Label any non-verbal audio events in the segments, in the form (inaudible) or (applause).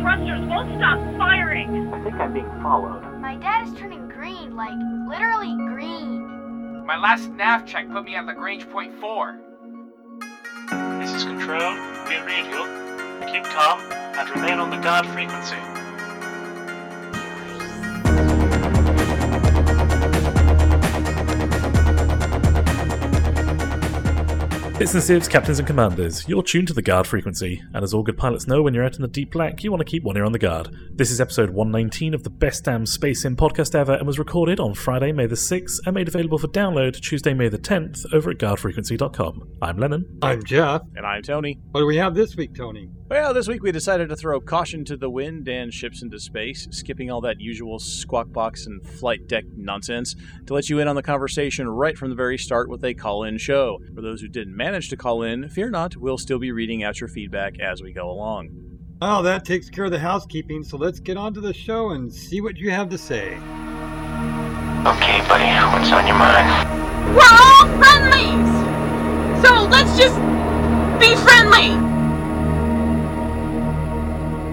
thrusters won't stop firing. I think I'm being followed. My dad is turning green, like literally green. My last nav check put me at Lagrange point four. This is Control. We read you. Keep calm and remain on the guard frequency. It's the Civs, Captains and Commanders. You're tuned to the guard frequency, and as all good pilots know, when you're out in the deep black, you want to keep one ear on the guard. This is episode 119 of the Best Damn Space Sim podcast ever, and was recorded on Friday, May the 6th, and made available for download Tuesday, May the 10th, over at guardfrequency.com. I'm Lennon. I'm Jeff. And I'm Tony. What do we have this week, Tony? Well, this week we decided to throw caution to the wind and ships into space, skipping all that usual squawk box and flight deck nonsense to let you in on the conversation right from the very start with a call in show. For those who didn't manage to call in, fear not, we'll still be reading out your feedback as we go along. Oh, that takes care of the housekeeping, so let's get on to the show and see what you have to say. Okay, buddy, what's on your mind? We're all friendlies! So let's just be friendly!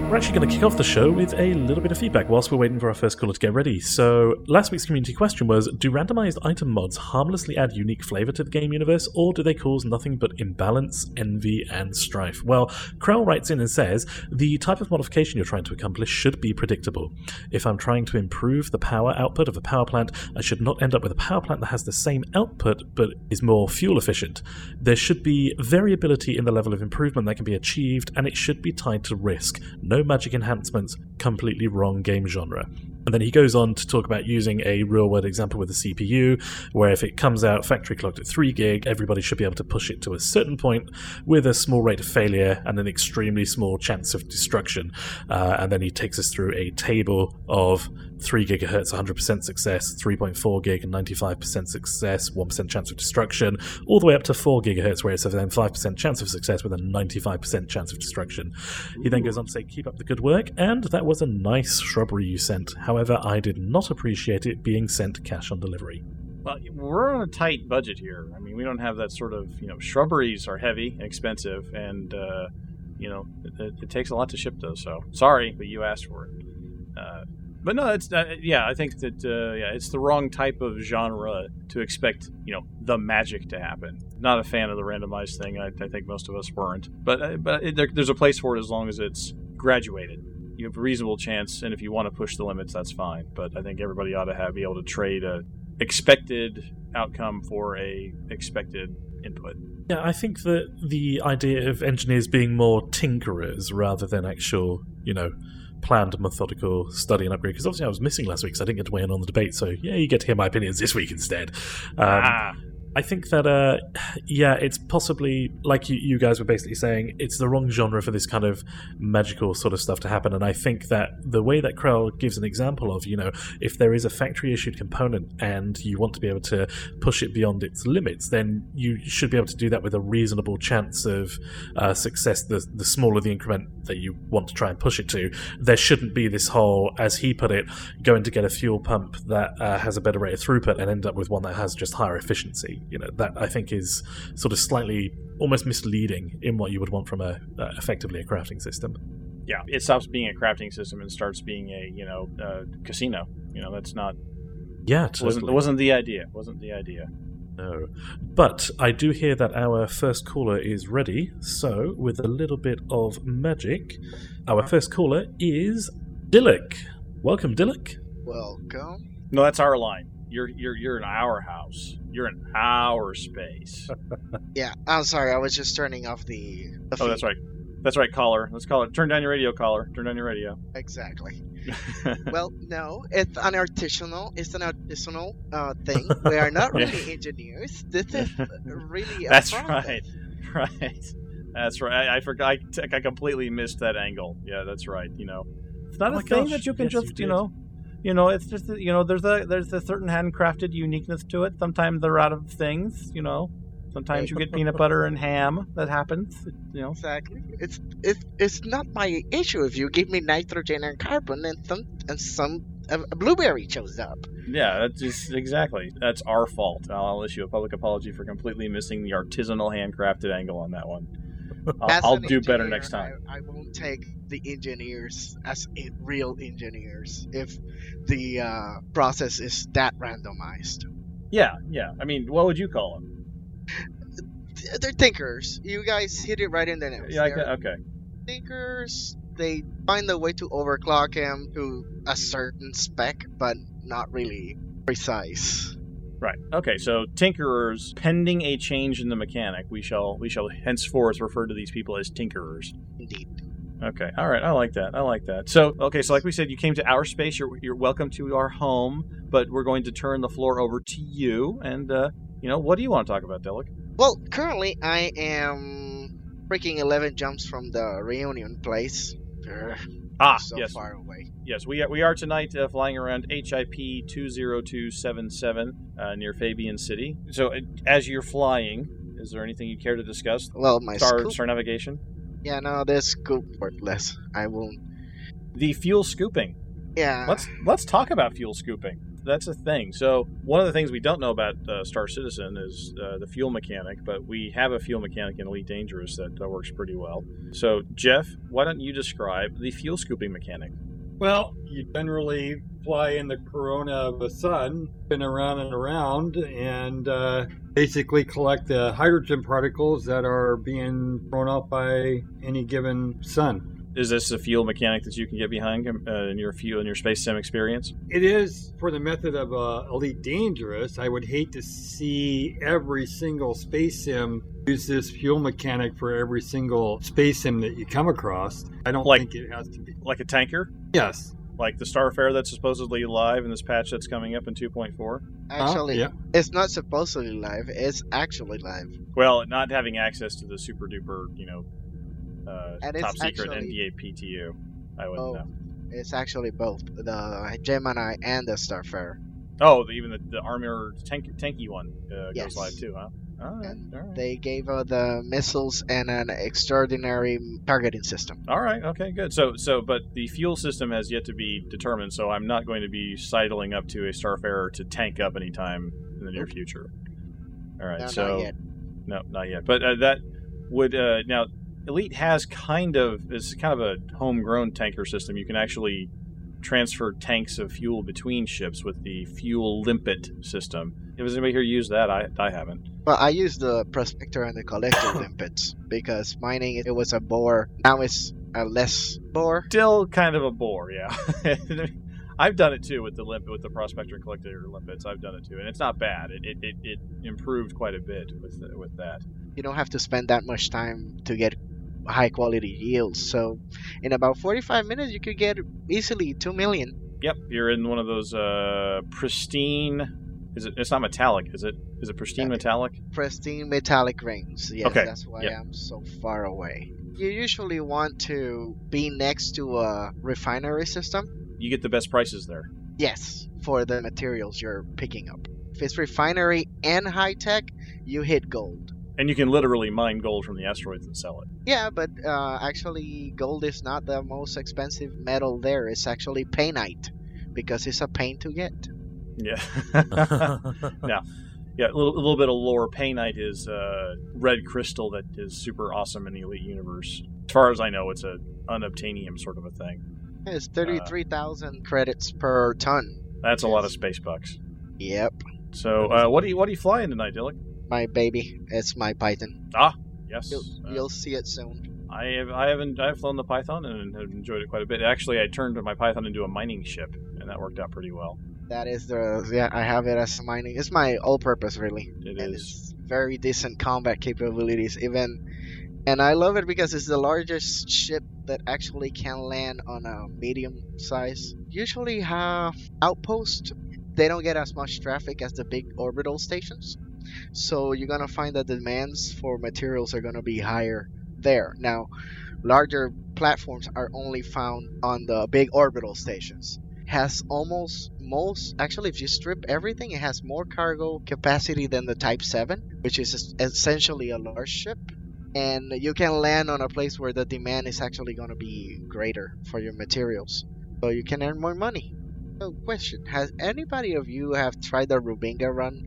We're actually going to kick off the show with a little bit of feedback whilst we're waiting for our first caller to get ready. So, last week's community question was Do randomized item mods harmlessly add unique flavor to the game universe, or do they cause nothing but imbalance, envy, and strife? Well, Krell writes in and says The type of modification you're trying to accomplish should be predictable. If I'm trying to improve the power output of a power plant, I should not end up with a power plant that has the same output but is more fuel efficient. There should be variability in the level of improvement that can be achieved, and it should be tied to risk. No magic enhancements, completely wrong game genre. And then he goes on to talk about using a real world example with the CPU, where if it comes out factory clocked at 3 gig, everybody should be able to push it to a certain point with a small rate of failure and an extremely small chance of destruction. Uh, and then he takes us through a table of 3 gigahertz 100% success, 3.4 gig and 95% success, 1% chance of destruction, all the way up to 4 gigahertz where it's a then 5% chance of success with a 95% chance of destruction. He then goes on to say, keep up the good work, and that was a nice shrubbery you sent. However, I did not appreciate it being sent cash on delivery. Well, we're on a tight budget here. I mean, we don't have that sort of, you know, shrubberies are heavy and expensive, and, uh, you know, it, it, takes a lot to ship those. So sorry, but you asked for it. Uh, but no, it's uh, yeah. I think that uh, yeah, it's the wrong type of genre to expect you know the magic to happen. Not a fan of the randomized thing. I, I think most of us weren't. But uh, but it, there, there's a place for it as long as it's graduated. You have a reasonable chance, and if you want to push the limits, that's fine. But I think everybody ought to have be able to trade a expected outcome for a expected input. Yeah, I think that the idea of engineers being more tinkerers rather than actual, you know, planned methodical study and upgrade because obviously I was missing last week, so I didn't get to weigh in on the debate. So yeah, you get to hear my opinions this week instead. Um, ah. I think that, uh, yeah, it's possibly like you, you guys were basically saying, it's the wrong genre for this kind of magical sort of stuff to happen. And I think that the way that Krell gives an example of, you know, if there is a factory issued component and you want to be able to push it beyond its limits, then you should be able to do that with a reasonable chance of uh, success. The, the smaller the increment that you want to try and push it to, there shouldn't be this whole, as he put it, going to get a fuel pump that uh, has a better rate of throughput and end up with one that has just higher efficiency you know that I think is sort of slightly almost misleading in what you would want from a uh, effectively a crafting system. Yeah, it stops being a crafting system and starts being a you know uh, casino. You know that's not. Yeah, totally. wasn't wasn't the idea. Wasn't the idea. No, but I do hear that our first caller is ready. So with a little bit of magic, our first caller is Dillick. Welcome, Dillick. Welcome. No, that's our line. You're you're you're in our house. You're in our space. (laughs) Yeah, I'm sorry. I was just turning off the. the oh, that's right. That's right, caller. Let's call it. Turn down your radio, caller. Turn down your radio. Exactly. (laughs) well, no, it's an artisanal. It's an artisanal uh, thing. We are not really engineers. This is (laughs) really. A That's process. right. Right. That's right. I, I forgot. I completely missed that angle. Yeah, that's right. You know, it's not Oh a thing gosh, that you can yes, just, did. you know, you know, it's just you know, there's a there's a certain handcrafted uniqueness to it. Sometimes they're out of things. You know, sometimes you get peanut (laughs) butter and ham. That happens. You know. Exactly. It's it's it's not my issue if you give me nitrogen and carbon and some and some a, a blueberry shows up. Yeah, that's just exactly. That's our fault. I'll, I'll issue a public apology for completely missing the artisanal handcrafted angle on that one. I'll, I'll do better next time. I, I won't take the engineers as real engineers if the uh, process is that randomized. Yeah, yeah. I mean, what would you call them? They're thinkers. You guys hit it right in the nose. Yeah, I okay. thinkers. They find a way to overclock him to a certain spec, but not really precise. Right. Okay. So tinkerers, pending a change in the mechanic, we shall we shall henceforth refer to these people as tinkerers. Indeed. Okay. All right. I like that. I like that. So, okay. So, like we said, you came to our space. You're you're welcome to our home, but we're going to turn the floor over to you. And uh, you know, what do you want to talk about, Delic? Well, currently I am breaking 11 jumps from the reunion place. Ah, so yes, far away. yes. We are, we are tonight uh, flying around HIP two zero two seven seven uh, near Fabian City. So, uh, as you're flying, is there anything you care to discuss? Well, my Star scoop. star navigation. Yeah, no, this scoop worthless. I won't. The fuel scooping. Yeah. Let's let's talk about fuel scooping. That's a thing. So one of the things we don't know about uh, Star Citizen is uh, the fuel mechanic, but we have a fuel mechanic in Elite Dangerous that works pretty well. So Jeff, why don't you describe the fuel scooping mechanic? Well, you generally fly in the corona of the sun, spin around and around, and uh, basically collect the hydrogen particles that are being thrown off by any given sun. Is this a fuel mechanic that you can get behind uh, in your fuel in your space sim experience? It is for the method of uh, Elite Dangerous. I would hate to see every single space sim use this fuel mechanic for every single space sim that you come across. I don't Like- think it has to be. Like a tanker, Yes. like the Starfarer that's supposedly live in this patch that's coming up in 2.4. Actually, yeah. it's not supposedly live. It's actually live. Well, not having access to the super duper, you know, uh, And it's top secret actually- NDA PTU, I wouldn't Oh. know. It's actually both the Gemini and the Starfarer. Oh, the, even the, the armor tank, tanky one uh, Yes. goes live too, huh? All right, all right. They gave her the missiles and an extraordinary targeting system. All right, okay, good. So, so, but the fuel system has yet to be determined, so I'm not going to be sidling up to a Starfarer to tank up anytime in the near future. All right, No, so not yet. no, not yet. But uh, that would uh, now Elite has kind of is kind of a homegrown tanker system. You can actually transfer tanks of fuel between ships with the fuel limpet system. Has anybody here used that? I I haven't. Well, I used the prospector and the collector (laughs) limpets because mining it was a bore. Now it's a less bore. Still kind of a bore, yeah. (laughs) I've done it too with the limp with the prospector and collector limpets. I've done it too, and it's not bad. It it, it, it improved quite a bit with the, with that. You don't have to spend that much time to get high quality yields. So, in about 45 minutes, you could get easily 2 million. Yep, you're in one of those uh, pristine. Is it? It's not metallic, is it? Is it pristine Yeah. metallic? pristine metallic rings. Yes, Okay, that's why yeah. I'm so far away. You usually want to be next to a refinery system. You get the best prices there. Yes, for the materials you're picking up. If it's refinery and high tech, you hit gold. And you can literally mine gold from the asteroids and sell it. Yeah, but uh, actually, gold is not the most expensive metal there. It's actually painite because it's a pain to get. Yeah. (laughs) (laughs) yeah. Yeah, a little, a little bit of lore. Painite is uh, red crystal that is super awesome in the Elite Universe. As far as I know, it's a unobtainium sort of a thing. It's 33,000 credits per ton. That's a lot of space bucks. Yep, So, uh, what are you what are you flying tonight, Dillick? My baby. It's my Python. Ah, yes, You'll, uh, you'll see it soon. I have I haven't I've flown the Python and have enjoyed it quite a bit. Actually, I turned my Python into a mining ship, and that worked out pretty well. That is the yeah. I have it as mining. It's my all-purpose really, It and is. it's very decent combat capabilities. Even, and I love it because it's the largest ship that actually can land on a medium size. Usually, have outpost. They don't get as much traffic as the big orbital stations, so you're gonna find that the demands for materials are gonna be higher there. Now, larger platforms are only found on the big orbital stations. Has almost most actually if you strip everything it has more cargo capacity than the type 7 which is essentially a large ship. And you can land on a place where the demand is actually going to be greater for your materials. So you can earn more money. So question. Has anybody of you have tried the Robigo run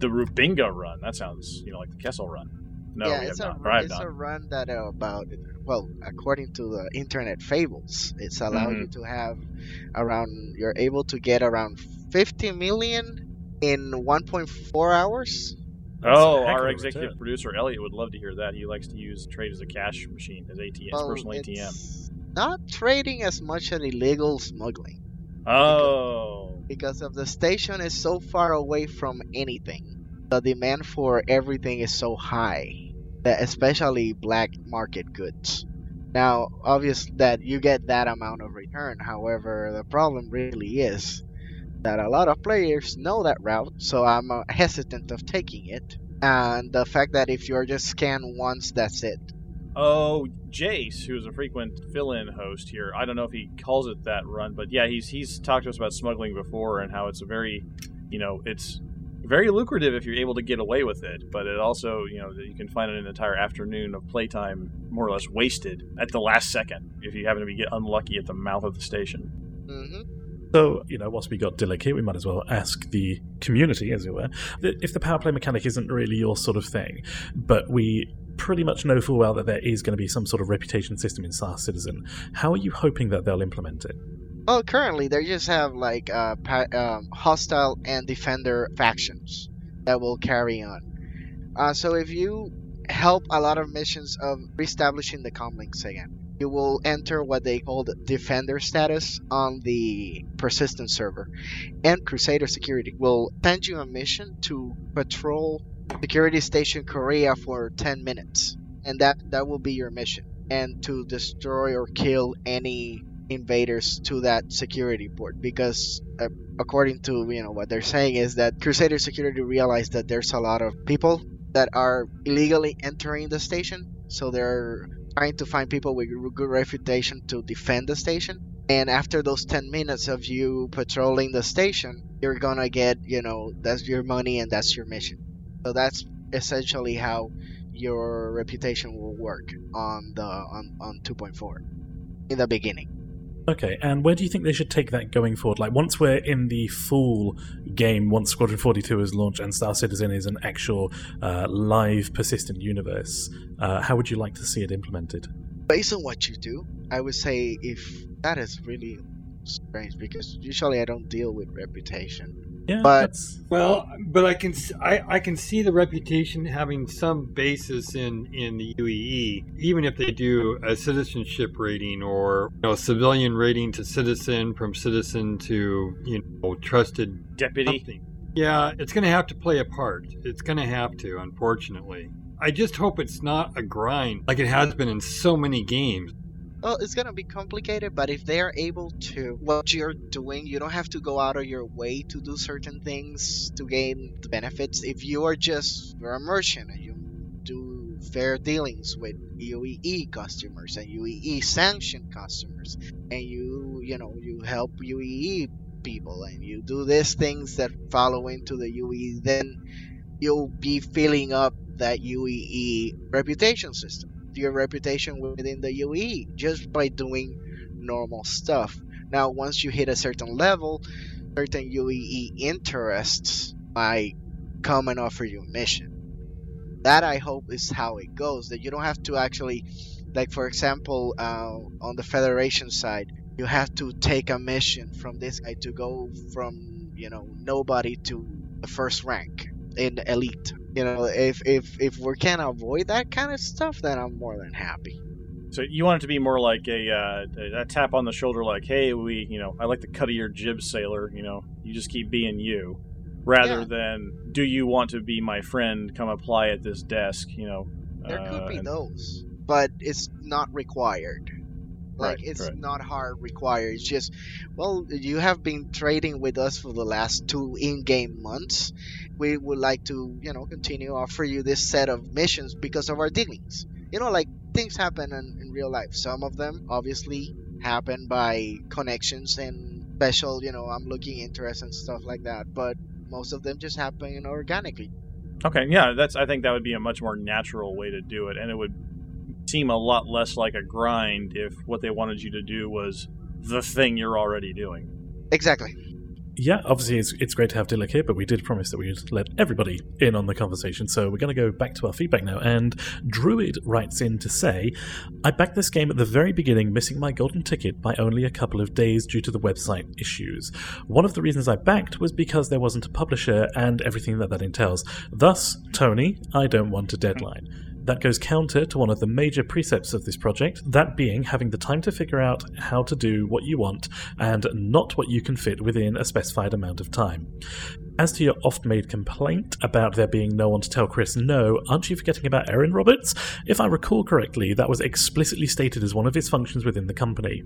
The Robigo run. That sounds you know like the Kessel run. No, yeah, we have a not. Or it's not. a run that uh, about well, according to the internet fables, it's allowed Mm-hmm. you to have around you're able to get around 50 million in 1.4 hours. Oh, a heck of our executive producer Elliot would love to hear that. He likes to use trade as a cash machine, his ATM, his Well, personal ATM. Not trading as much as illegal smuggling Oh, because of the station is so far away from anything. The demand for everything is so high especially black market goods. Now, obvious that you get that amount of return. However, the problem really is that a lot of players know that route, so I'm uh, hesitant of taking it. And the fact that if you're just scanned once, that's it. Oh, Jace, who's a frequent fill-in host here. I don't know if he calls it that run, but yeah, he's he's talked to us about smuggling before and how it's a very, you know, it's very lucrative if you're able to get away with it. But it also, you know, that you can find an entire afternoon of playtime more or less wasted at the last second if you happen to be get unlucky at the mouth of the station. hmm So, you know, whilst we got Dilek here, we might as well ask the community, as it were, that if the power play mechanic isn't really your sort of thing, but we pretty much know full well that there is going to be some sort of reputation system in Star Citizen, how are you hoping that they'll implement it? Well, currently they just have like uh, pa- um, hostile and defender factions that will carry on. Uh, so if you help a lot of missions of reestablishing the comlinks again, you will enter what they call the defender status on the persistent server, and Crusader Security will send you a mission to patrol Security Station Kareah for 10 minutes, and that that will be your mission, and to destroy or kill any invaders to that security port because uh, according to you know what they're saying is that crusader security realized that there's a lot of people that are illegally entering the station. So they're trying to find people with good reputation to defend the station. And after those 10 minutes of you patrolling the station you're gonna get you know that's your money and that's your mission so that's essentially how your reputation will work on the on, on 2.4 in the beginning Okay, and where do you think they should take that going forward? Like, once we're in the full game, once Squadron 42 is launched and Star Citizen is an actual uh, live, persistent universe, uh, how would you like to see it implemented? based on what you do, I would say if that is really strange because usually I don't deal with reputation. Yeah, But- that's Well, but I can s- I, I can see the reputation having some basis in in the UEE, even if they do a citizenship rating or you know civilian rating to citizen from citizen to you know trusted Deputy. something. Yeah, it's going to have to play a part. It's going to have to, unfortunately. I just hope it's not a grind like it has been in so many games. Well, it's gonna be complicated, but if they are able to what you're doing, you don't have to go out of your way to do certain things to gain the benefits. If you are just you're a merchant and you do fair dealings with UEE customers and UEE sanctioned customers, and you you know you help UEE people and you do these things that follow into the UE, then you'll be filling up that UEE reputation system your reputation within the UE just by doing normal stuff. Now, once you hit a certain level, certain UEE interests might come and offer you a mission. That I hope is how it goes. That you don't have to actually, like for example, uh, on the Federation side, you have to take a mission from this guy to go from you know nobody to the first rank in elite. You know, if if if we can avoid that kind of stuff, then I'm more than happy. So you want it to be more like a, uh, a, tap on the shoulder, like, "Hey, we, you know, I like the cut of your jib, sailor. You know, you just keep being you," rather Yeah. than, "Do you want to be my friend? Come apply at this desk." You know, There could uh, be and- those, but it's not required. Like Right, it's right. not hard required. It's just, well, you have been trading with us for the last two in-game months. We would like to, you know, continue offer you this set of missions because of our dealings. You know, like things happen in, in real life. Some of them obviously happen by connections and special, you know, I'm looking interest and stuff like that. But most of them just happen organically. Okay, yeah, that's. I think that would be a much more natural way to do it, and it would seem a lot less like a grind if what they wanted you to do was the thing you're already doing. Exactly. Yeah, obviously it's, it's great to have Dilek here, but we did promise that we would let everybody in on the conversation. So we're going to go back to our feedback now. And Druid writes in to say, I backed this game at the very beginning, missing my golden ticket by only a couple of days due to the website issues. One of the reasons I backed was because there wasn't a publisher and everything that that entails. Thus, Tony, I don't want a deadline. That goes counter to one of the major precepts of this project, that being having the time to figure out how to do what you want and not what you can fit within a specified amount of time. As to your oft made complaint about there being no one to tell Chris no, aren't you forgetting about Erin Roberts? If I recall correctly, that was explicitly stated as one of his functions within the company.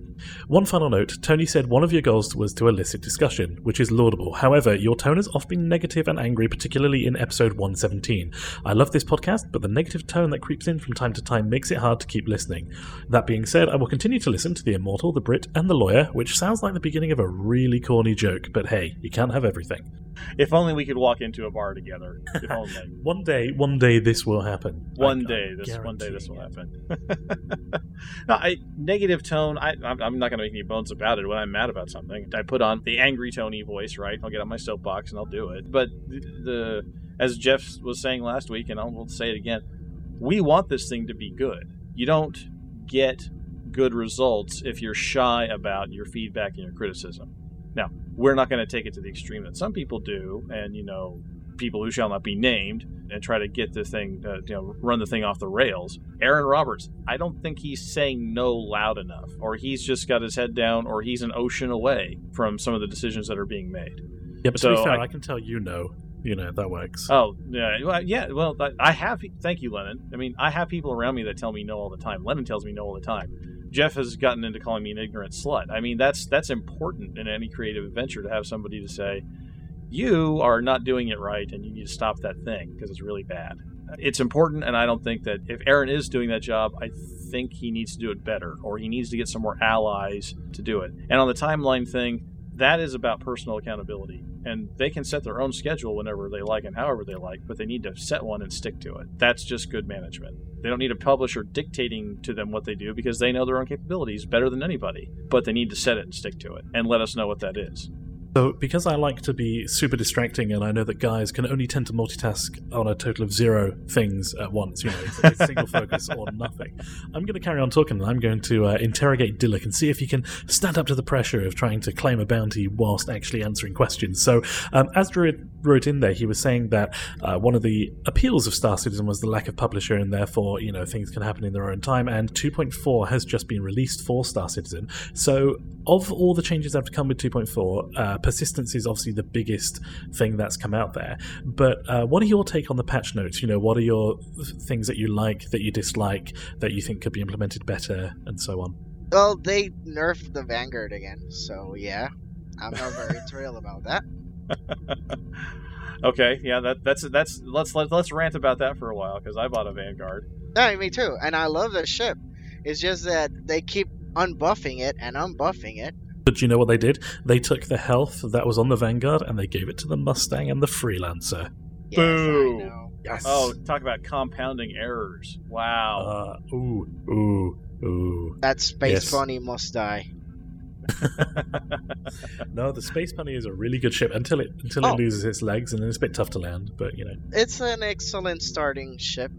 One final note Tony said one of your goals was to elicit discussion, which is laudable. However, your tone has often been negative and angry, particularly in episode 117. I love this podcast, but the negative tone that creeps in from time to time makes it hard to keep listening. That being said, I will continue to listen to The Immortal, The Brit, and The Lawyer, which sounds like the beginning of a really corny joke, but hey, you can't have everything. Only we could walk into a bar together. If only. (laughs) One day, one day this will happen. one I- day, I'm this one day, this will happen. (laughs) no, I negative tone. I, I'm, not going to make any bones about it. When I'm mad about something, I put on the angry Tony voice. Right, I'll get on my soapbox and I'll do it. But the, the as Jeff was saying last week, and I'll say it again, we want this thing to be good. You don't get good results if you're shy about your feedback and your criticism. Now, we're not going to take it to the extreme that some people do, and you know, people who shall not be named, and try to get the thing, uh, you know, run the thing off the rails. Erin Roberts, I don't think he's saying no loud enough, or he's just got his head down, or he's an ocean away from some of the decisions that are being made. Yeah, but to be So, fair, I- I, can tell you no. You know, that works. Oh, yeah, well, yeah. Well, I have. Thank you, Lennon. I mean, I have people around me that tell me no all the time. Lennon tells me no all the time. Jeff has gotten into calling me an ignorant slut. I mean, that's that's important in any creative adventure to have somebody to say, "You are not doing it right, and you need to stop that thing because it's really bad." It's important, and I don't think that if Erin is doing that job, I think he needs to do it better, or he needs to get some more allies to do it. And on the timeline thing, that is about personal accountability and they can set their own schedule whenever they like and however they like but they need to set one and stick to it. That's just good management. They don't need a publisher dictating to them what they do because they know their own capabilities better than anybody but they need to set it and stick to it and let us know what that is So, because I like to be super distracting, and I know that guys can only tend to multitask on a total of zero things at once, you know, it's, it's single focus or nothing, I'm going to carry on talking and I'm going to uh, interrogate Dillick and see if he can stand up to the pressure of trying to claim a bounty whilst actually answering questions. So, um, as Druid wrote in there, he was saying that uh, one of the appeals of Star Citizen was the lack of publisher, and therefore, you know, things can happen in their own time. And 2.4 has just been released for Star Citizen. So, of all the changes that have come with 2.4, uh, persistence is obviously the biggest thing that's come out there. But uh, what are your take on the patch notes? You know, what are your things that you like, that you dislike, that you think could be implemented better, and so on? Well, they nerfed the Vanguard again, so yeah, I'm not very (laughs) thrilled about that. (laughs) okay yeah that, that's that's let's let, us let's rant about that for a while because i bought a vanguard No, me too, and I love the ship. It's just that they keep unbuffing it and unbuffing it. But you know what they did? They took the health that was on the Vanguard and they gave it to the Mustang and the Freelancer. Yes, Boo. Yes. oh talk about compounding errors wow Uh, ooh, ooh, ooh. That space Yes. bunny must die. (laughs) No, the Space Bunny is a really good ship until it until Oh. it loses its legs, and then it's a bit tough to land. But you know, It's an excellent starting ship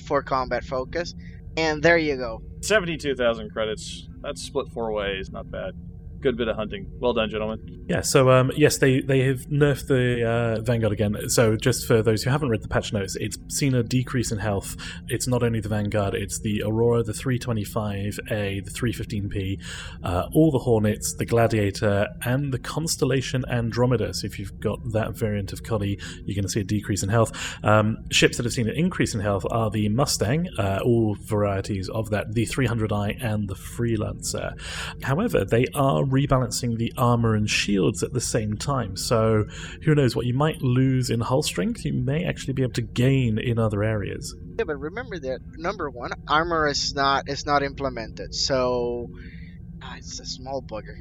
for combat focus, and there you go. 72000 credits that's split four ways not bad good bit of hunting well done gentlemen yeah. So um, yes, they they have nerfed the uh, Vanguard again. So just for those who haven't read the patch notes, it's seen a decrease in health. It's not only the Vanguard, it's the Aurora, the 325A, the 315P, uh, all the Hornets, the Gladiator, and the Constellation Andromeda. So if you've got that variant of Connie, you're going to see a decrease in health. Um, ships that have seen an increase in health are the Mustang, uh, all varieties of that, the 300i, and the Freelancer. However, they are rebalancing the armor and shields at the same time. So who knows what you might lose in hull strength, you may actually be able to gain in other areas. Yeah, but remember that number one, armor is not is not implemented, so ah, it's a small bugger.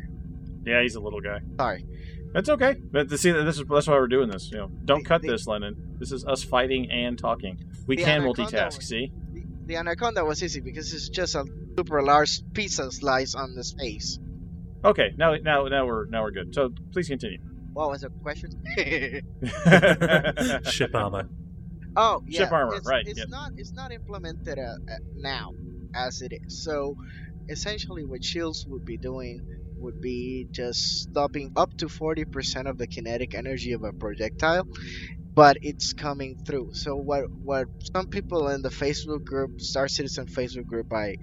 yeah he's a little guy Sorry. that's okay but to see that this is that's why we're doing this you know don't The- cut the- this lennon this is us fighting and talking we can Anaconda multitask was- see The, the anaconda was easy because it's just a super large pizza slice on the space. Okay now now now we're now we're good so please continue what was the question? (laughs) Ship armor. Oh, yeah. Ship armor, it's, right, It's yep. not. It's not implemented uh, uh, now as it is. So, essentially, what shields would be doing would be just stopping up to forty percent of the kinetic energy of a projectile, but it's coming through. So, what what some people in the Facebook group, Star Citizen Facebook group, I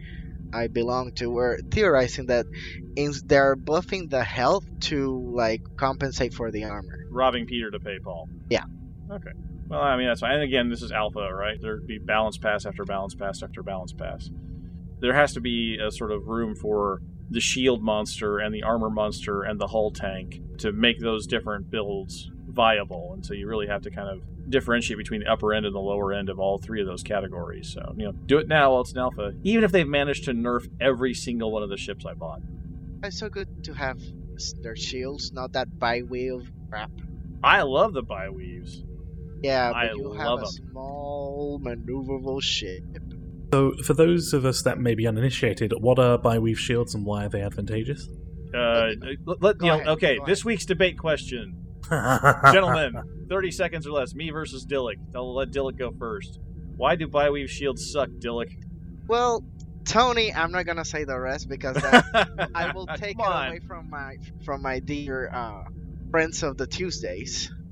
I belong to, were theorizing that they're buffing the health to like compensate for the armor. Robbing Peter to pay Paul. Yeah. Okay. Well, I mean that's fine. And again, this is alpha, right? There'd be balance pass after balance pass after balance pass. There has to be a sort of room for the shield monster and the armor monster and the hull tank to make those different builds viable. And so you really have to kind of differentiate between the upper end and the lower end of all three of those categories. So, you know, do it now while it's an alpha. Even if they've managed to nerf every single one of the ships I bought. It's so good to have their shields, not that bi-weave crap. I love the bi-weaves. Yeah, but I you have love a 'em. small maneuverable ship. So, for those of us that may be uninitiated, what are bi-weave shields and why are they advantageous? Uh, let, let- you know, okay, this week's debate question. (laughs) Gentlemen, 30 seconds or less. Me versus Dillick. I'll let Dillick go first. Why do bi-weave shields suck, Dillick? Well, Tony, I'm not gonna say the rest because that, (laughs) I will take it away from my from my dear uh, friends of the Tuesdays. (laughs)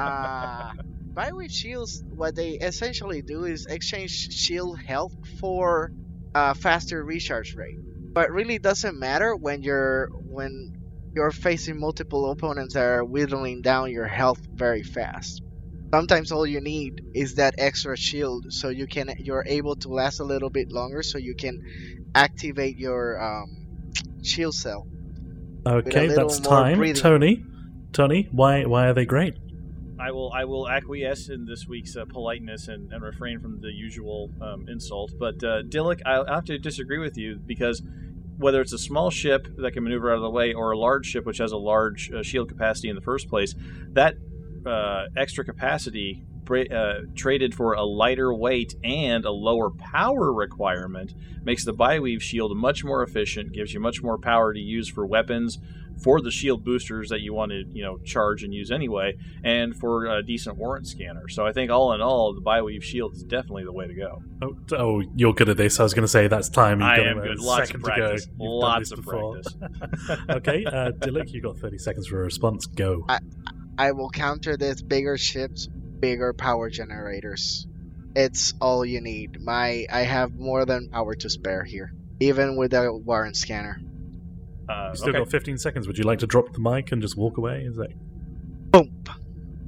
Uh, Bi-weave shields, what they essentially do is exchange shield health for uh, faster recharge rate. But really doesn't matter when you're when you're facing multiple opponents that are whittling down your health very fast. Sometimes all you need is that extra shield, so you can you're able to last a little bit longer, so you can activate your um, shield cell. Okay, that's time. breathing. Tony, Tony, why why are they great? I will I will acquiesce in this week's uh, politeness and, and refrain from the usual um, insult. But uh, Dillick, I I have to disagree with you because whether it's a small ship that can maneuver out of the way or a large ship which has a large uh, shield capacity in the first place, that uh, extra capacity uh, traded for a lighter weight and a lower power requirement makes the biweave shield much more efficient, gives you much more power to use for weapons, for the shield boosters that you want to you know charge and use anyway, and for a decent warrant scanner. So I think all in all, the biweave shield is definitely the way to go. Oh, oh, you're good at this. I was going to say that's time. You've I got am a good. Lots of second practice. To go. You've done Lots of practice. (laughs) okay, uh, Dillick, you got 30 seconds for a response. Go. I will counter this bigger ships, bigger power generators. It's all you need. My I have more than power to spare here, even with a warrant scanner. Uh, You've still okay. got 15 seconds. Would you like to drop the mic and just walk away? Is that Boom.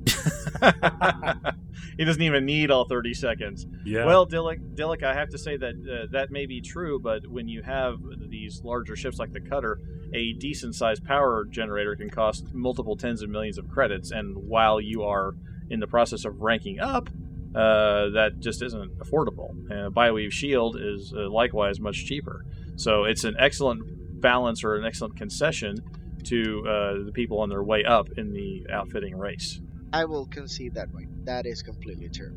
(laughs) he doesn't even need all 30 seconds. yeah? Well, Dillick, Dillick, I have to say that uh, that may be true, but when you have these larger ships like the Cutter, a decent sized power generator can cost multiple tens of millions of credits, and while you are in the process of ranking up, uh, that just isn't affordable. And a Bi-weave Shield is uh, likewise much cheaper. So it's an excellent balance or an excellent concession to uh, the people on their way up in the outfitting race. I will concede that way. That is completely true.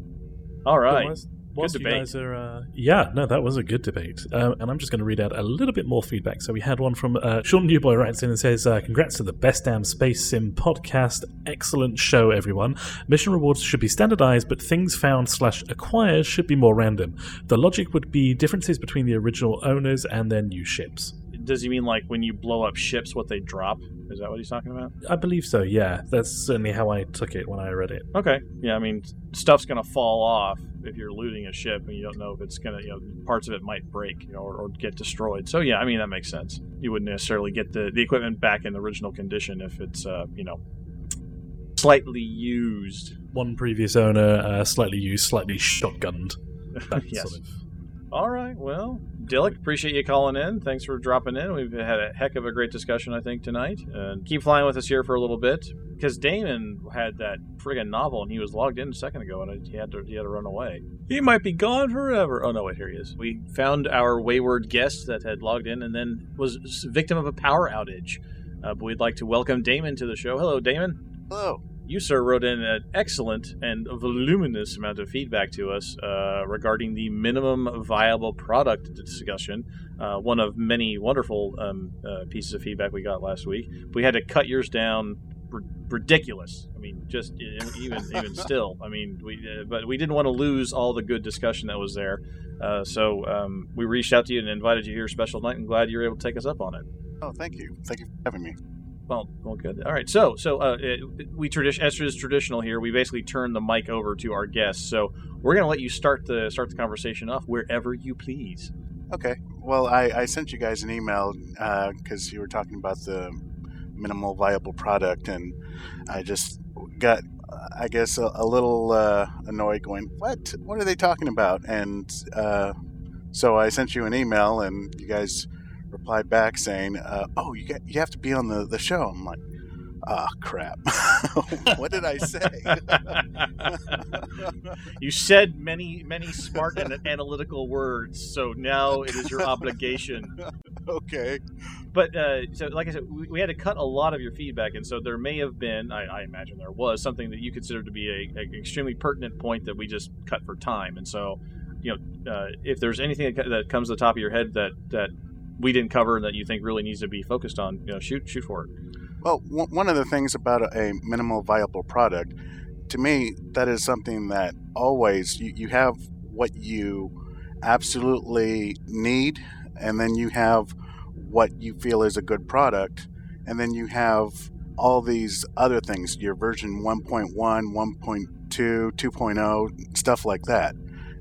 All right. Whilst, whilst you debate. guys are, uh, yeah, no, that was a good debate. Um, and I'm just going to read out a little bit more feedback. So we had one from uh, Sean Newboy writes in and says, uh, "Congrats to the best damn space sim podcast. Excellent show, everyone. Mission rewards should be standardized, but things found slash acquired should be more random. The logic would be differences between the original owners and their new ships." Does he mean like when you blow up ships, what they drop? Is that what he's talking about? I believe so. Yeah, that's certainly how I took it when I read it. Okay. Yeah, I mean, stuff's gonna fall off if you're looting a ship and you don't know if it's gonna, you know, parts of it might break, you know, or, or get destroyed. So yeah, I mean that makes sense. You wouldn't necessarily get the the equipment back in the original condition if it's, uh, you know, slightly used. One previous owner, uh, slightly used, slightly shotgunned. (laughs) That Yes. sort of. All right. Well, Dillick, appreciate you calling in. Thanks for dropping in. We've had a heck of a great discussion, I think, tonight. And keep flying with us here for a little bit because Damon had that friggin' novel and he was logged in a second ago and he had to he had to run away. He might be gone forever. Oh no, wait, here he is. We found our wayward guest that had logged in and then was victim of a power outage. Uh, but we'd like to welcome Damon to the show. Hello, Damon. Hello. You, sir, wrote in an excellent and voluminous amount of feedback to us uh, regarding the minimum viable product discussion. Uh, one of many wonderful um, uh, pieces of feedback we got last week. We had to cut yours down r- ridiculous. I mean, just even even (laughs) still. I mean, we uh, but we didn't want to lose all the good discussion that was there. Uh, so um, we reached out to you and invited you here special night, and glad you were able to take us up on it. Oh, thank you. Thank you for having me. Well, well, good. All right. So, so uh, we tradition as is traditional here. We basically turn the mic over to our guests. So we're going to let you start the start the conversation off wherever you please. Okay. Well, I, I sent you guys an email because you were talking about the minimal viable product, and I just got, I guess, a, a little uh, annoyed, going, "What? What are they talking about?" And uh, so I sent you an email, and you guys replied back saying, uh, "Oh, you get, you have to be on the, the show." I'm like, "Ah, crap! (laughs) what did I say?" (laughs) you said many, many smart and (laughs) analytical words, so now it is your obligation. okay. But uh, so, like I said, we, we, had to cut a lot of your feedback, and so there may have been, I, I imagine there was something that you considered to be a, a, extremely pertinent point that we just cut for time. And so, you know, uh, if there's anything that, that comes to the top of your head that that we didn't cover that you think really needs to be focused on, you know, shoot shoot for it. Well, w- one of the things about a, minimal viable product, to me, that is something that always you, you have what you absolutely need, and then you have what you feel is a good product, and then you have all these other things your version 1.1, 1.2, 2.0, stuff like that.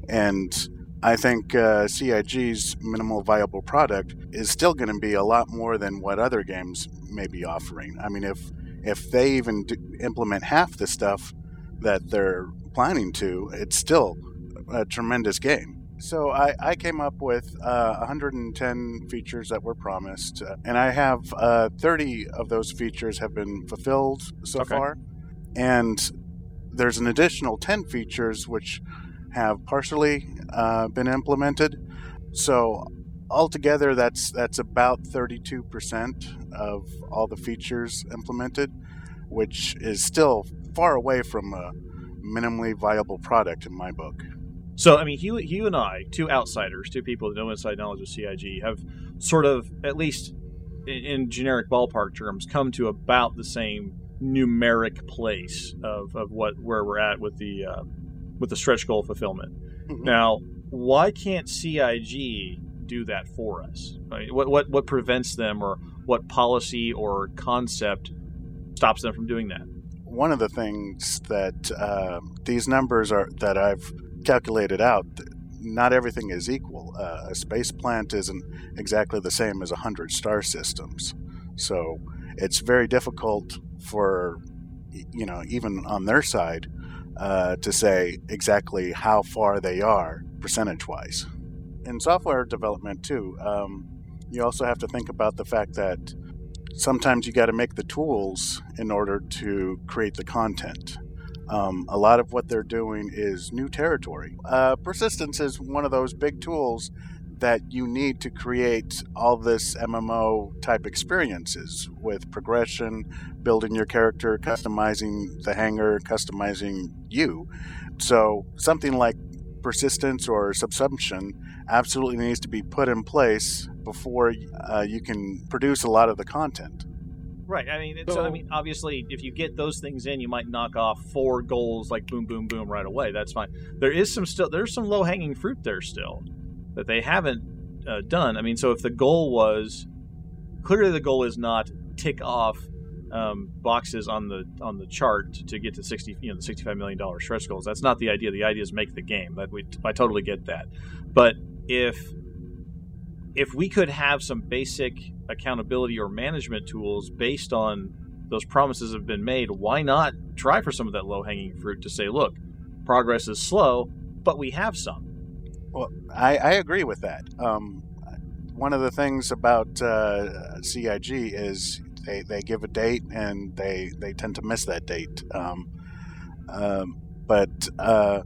And I think uh, CIG's minimal viable product is still going to be a lot more than what other games may be offering. I mean, if if they even implement half the stuff that they're planning to, it's still a tremendous game. So I, I came up with uh, 110 features that were promised, uh, and I have uh, 30 of those features have been fulfilled so Okay. far, and there's an additional 10 features which have partially uh, been implemented. So altogether, that's that's about 32% of all the features implemented, which is still far away from a minimally viable product in my book. So, I mean, Hugh, Hugh and I, two outsiders, two people with no inside knowledge of CIG, have sort of, at least in, in generic ballpark terms, come to about the same numeric place of, of what where we're at with the uh, with the stretch goal fulfillment. Mhm. Now, why can't CIG do that for us? What what what prevents them, or what policy or concept stops them from doing that? one of the things that uh, these numbers are that I've calculated out, not everything is equal. Uh, a space plant isn't exactly the same as a hundred star systems, so it's very difficult for you know even on their side uh, to say exactly how far they are percentage wise. In software development too, um, you also have to think about the fact that sometimes you got to make the tools in order to create the content. Um, a lot of what they're doing is new territory. Uh, persistence is one of those big tools that you need to create all this MMO type experiences with progression, building your character, customizing the hangar, customizing you. So something like persistence or subsumption absolutely needs to be put in place before uh, you can produce a lot of the content. Right. I mean, so, I mean, obviously, if you get those things in, you might knock off four goals like boom, boom, boom right away. That's fine. There is some still. There's some low hanging fruit there still that they haven't uh, done. I mean, so if the goal was clearly the goal is not tick off um, boxes on the on the chart to get to sixty, you know, the sixty-five million dollar stretch goals. That's not the idea. The idea is make the game. We, I totally get that. But if if we could have some basic accountability or management tools based on those promises have been made, why not try for some of that low hanging fruit to say, look, progress is slow, but we have some. Well, I, I agree with that. Um, one of the things about uh, CIG is they, they give a date and they, they tend to miss that date. Um, um, but uh,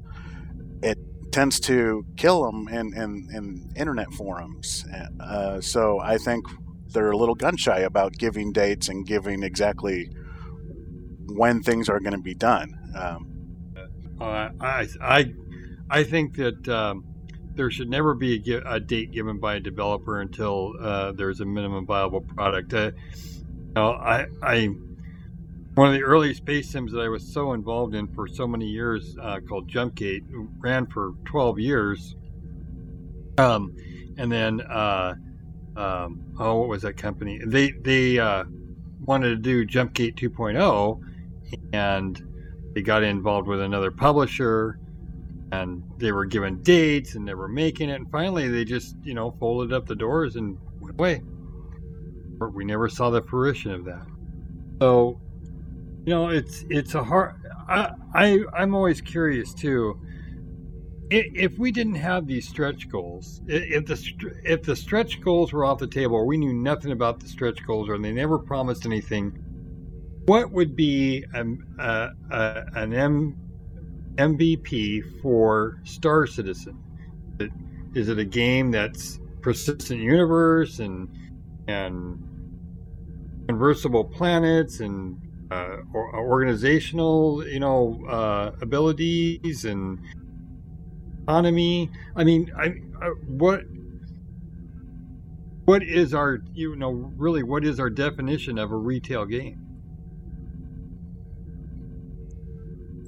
it tends to kill them in, in, in internet forums. Uh, so I think they're a little gun shy about giving dates and giving exactly when things are going to be done. Um, Uh, I, I, I think that um, there should never be a, a date given by a developer until uh, there's a minimum viable product. Uh, you know, I, I, one of the early space sims that I was so involved in for so many years, uh, called Jumpgate, ran for 12 years. Um, and then, uh, um, oh, what was that company? They they uh, wanted to do Jumpgate 2.0, and they got involved with another publisher, and they were given dates, and they were making it, and finally they just you know folded up the doors and went away. But we never saw the fruition of that. So, you know, it's it's a hard. I, I I'm always curious too. If we didn't have these stretch goals, if the if the stretch goals were off the table, or we knew nothing about the stretch goals, or they never promised anything, what would be um, uh, uh, an M, MVP for Star Citizen? Is it, a game that's persistent universe and and conversible planets and uh, or, organizational, you know, uh, abilities and economy. I mean, I, I what what is our you know really what is our definition of a retail game?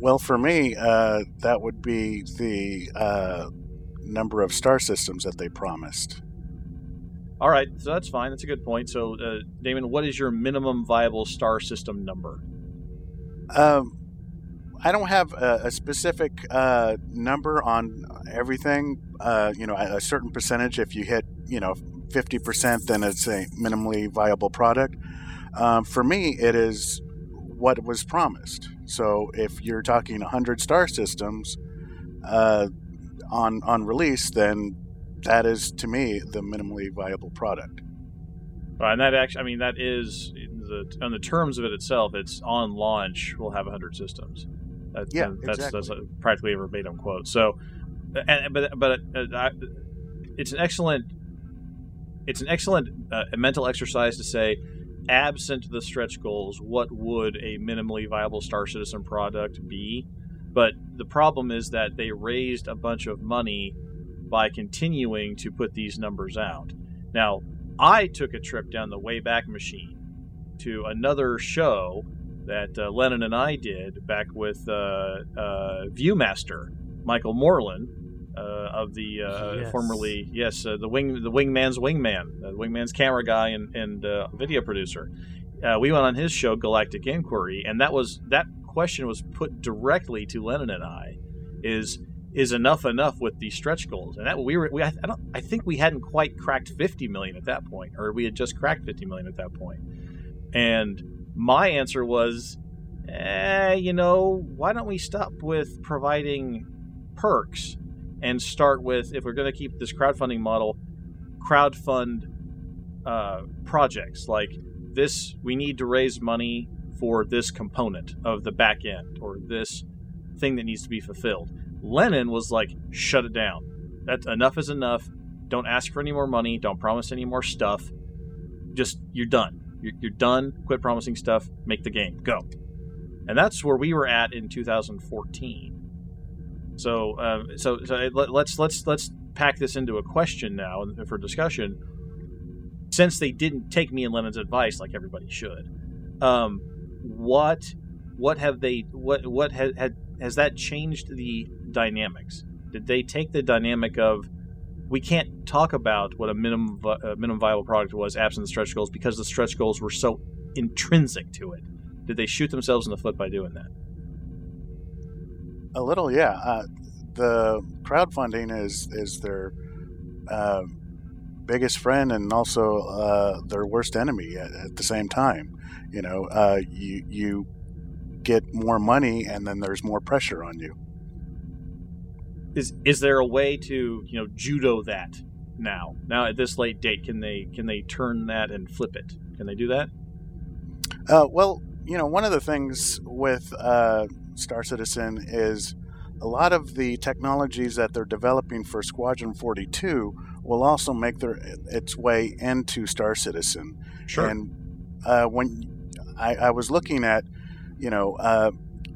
Well, for me, uh, that would be the uh, number of star systems that they promised. All right, so that's fine. That's a good point. So, uh, Damon, what is your minimum viable star system number? Um, I don't have a, a specific uh, number on everything. Uh, you know, a, a certain percentage. If you hit, you know, fifty percent, then it's a minimally viable product. Um, for me, it is what was promised. So, if you're talking hundred star systems uh, on on release, then that is to me the minimally viable product. Uh, and that actually, I mean, that is the on the terms of it itself. It's on launch. We'll have hundred systems. That, Yeah, that's exactly. that's practically a verbatim quote. So, and, but but uh, I, it's an excellent it's an excellent uh, mental exercise to say, absent the stretch goals, what would a minimally viable Star Citizen product be? But the problem is that they raised a bunch of money by continuing to put these numbers out. Now, I took a trip down the Wayback Machine to another show that uh, Lennon and I did back with uh, uh, Viewmaster, Michael Moreland, of the uh, Yes. formerly yes uh, the wing the wingman's wingman, uh, the wingman's camera guy and and uh, video producer. Uh, we went on his show Galactic Inquiry, and that was that question was put directly to Lennon and I, is is enough enough with the stretch goals? And that we were we I, I don't I think we hadn't quite cracked 50 million at that point, or we had just cracked 50 million at that point. And my answer was, eh, you know, why don't we stop with providing perks and start with, if we're going to keep this crowdfunding model, crowdfund uh, projects like this. We need to raise money for this component of the back end or this thing that needs to be fulfilled. Lennon was like, shut it down. That's enough is enough. Don't ask for any more money. Don't promise any more stuff. Just you're done. You're, you're done. Quit promising stuff. Make the game. Go. And that's where we were at in 2014. So, um, so, so let, let's let's let's pack this into a question now for discussion. Since they didn't take me and Lennon's advice like everybody should, um, what what have they what what had, had has that changed the dynamics? Did they take the dynamic of we can't talk about what a minimum uh, minimum viable product was absent the stretch goals because the stretch goals were so intrinsic to it? Did they shoot themselves in the foot by doing that? A little, yeah. Uh, the crowdfunding is is their uh, biggest friend and also uh, their worst enemy at, at the same time. You know, uh, you you get more money, and then there's more pressure on you. Is is there a way to you know judo that now? Now at this late date, can they can they turn that and flip it? Can they do that? Uh, well, you know, one of the things with uh, Star Citizen is a lot of the technologies that they're developing for Squadron 42 will also make their its way into Star Citizen. Sure. And uh, when I, I was looking at, you know, uh,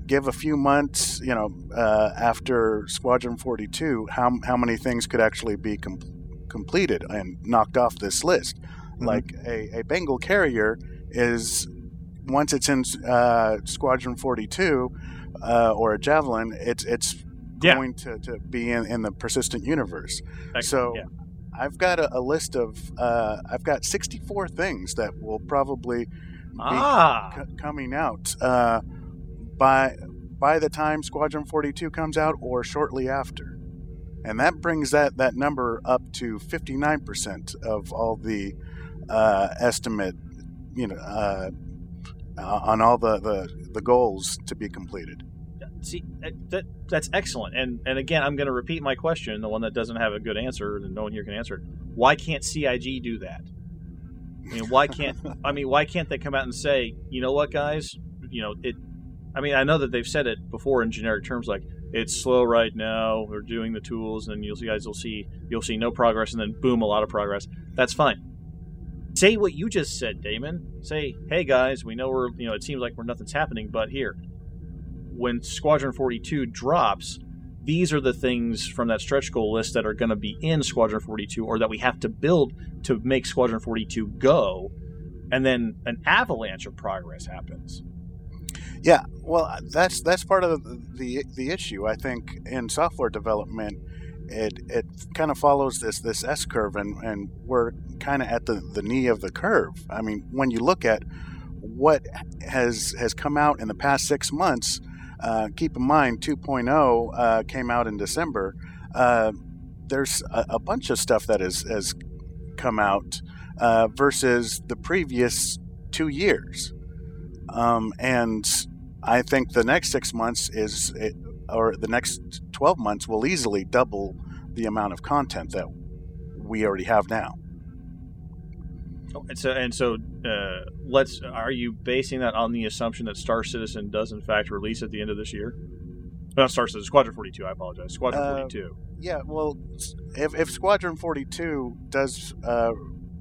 give a few months, you know, uh, after Squadron 42, how how many things could actually be com- completed and knocked off this list? Like a, a Bengal carrier is once it's in uh, Squadron 42 uh, or a Javelin, it's it's Yeah. going to, to be in, in the persistent universe. So yeah. I've got a, a list of uh, I've got 64 things that will probably be Ah. co- coming out uh, by by the time Squadron 42 comes out or shortly after. And that brings that, that number up to 59% of all the uh, estimate, you know, uh, uh, on all the, the, the goals to be completed. See, that, that that's excellent. And and again, I'm going to repeat my question, the one that doesn't have a good answer, and no one here can answer it. Why can't CIG do that? I mean, why can't I mean, why can't they come out and say, you know what, guys, you know it. I mean, I know that they've said it before in generic terms, like it's slow right now. We're doing the tools, and you'll see guys you'll see you'll see no progress, and then boom, a lot of progress. That's fine. Say what you just said, Damon. Say, hey guys, we know we're you know it seems like we're nothing's happening, but here, when Squadron 42 drops, these are the things from that stretch goal list that are going to be in Squadron 42 or that we have to build to make Squadron 42 go. And then an avalanche of progress happens. Yeah, well, that's that's part of the the, the issue. I think in software development, it it kind of follows this this S curve, and, and we're kind of at the, the knee of the curve. I mean, when you look at what has has come out in the past six months, uh, keep in mind 2.0 uh, came out in December. Uh, there's a, a bunch of stuff that has has come out uh, versus the previous two years. Um, and I think the next six months is, or the next 12 months will easily double the amount of content that we already have now. Oh, And so, and so, uh, let's. Are you basing that on the assumption that Star Citizen does in fact release at the end of this year? Not Star Citizen, Squadron 42. I apologize. Squadron Uh, 42. Yeah, well, if, if Squadron 42 does uh,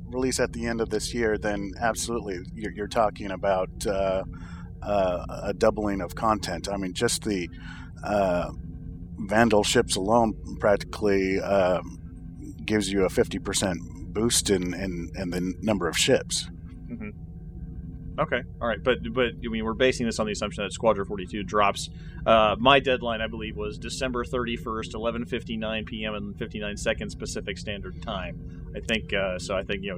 release at the end of this year, then absolutely you're, you're talking about uh, uh, a doubling of content. I mean, just the uh, Vanduul ships alone practically um, gives you a 50% boost in, in, in the number of ships. hmm Okay, all right, but but I mean we're basing this on the assumption that Squadron 42 drops. Uh, my deadline, I believe, was December 31st, 11:59 p.m. and 59 seconds Pacific Standard Time. I think uh, so. I think you know,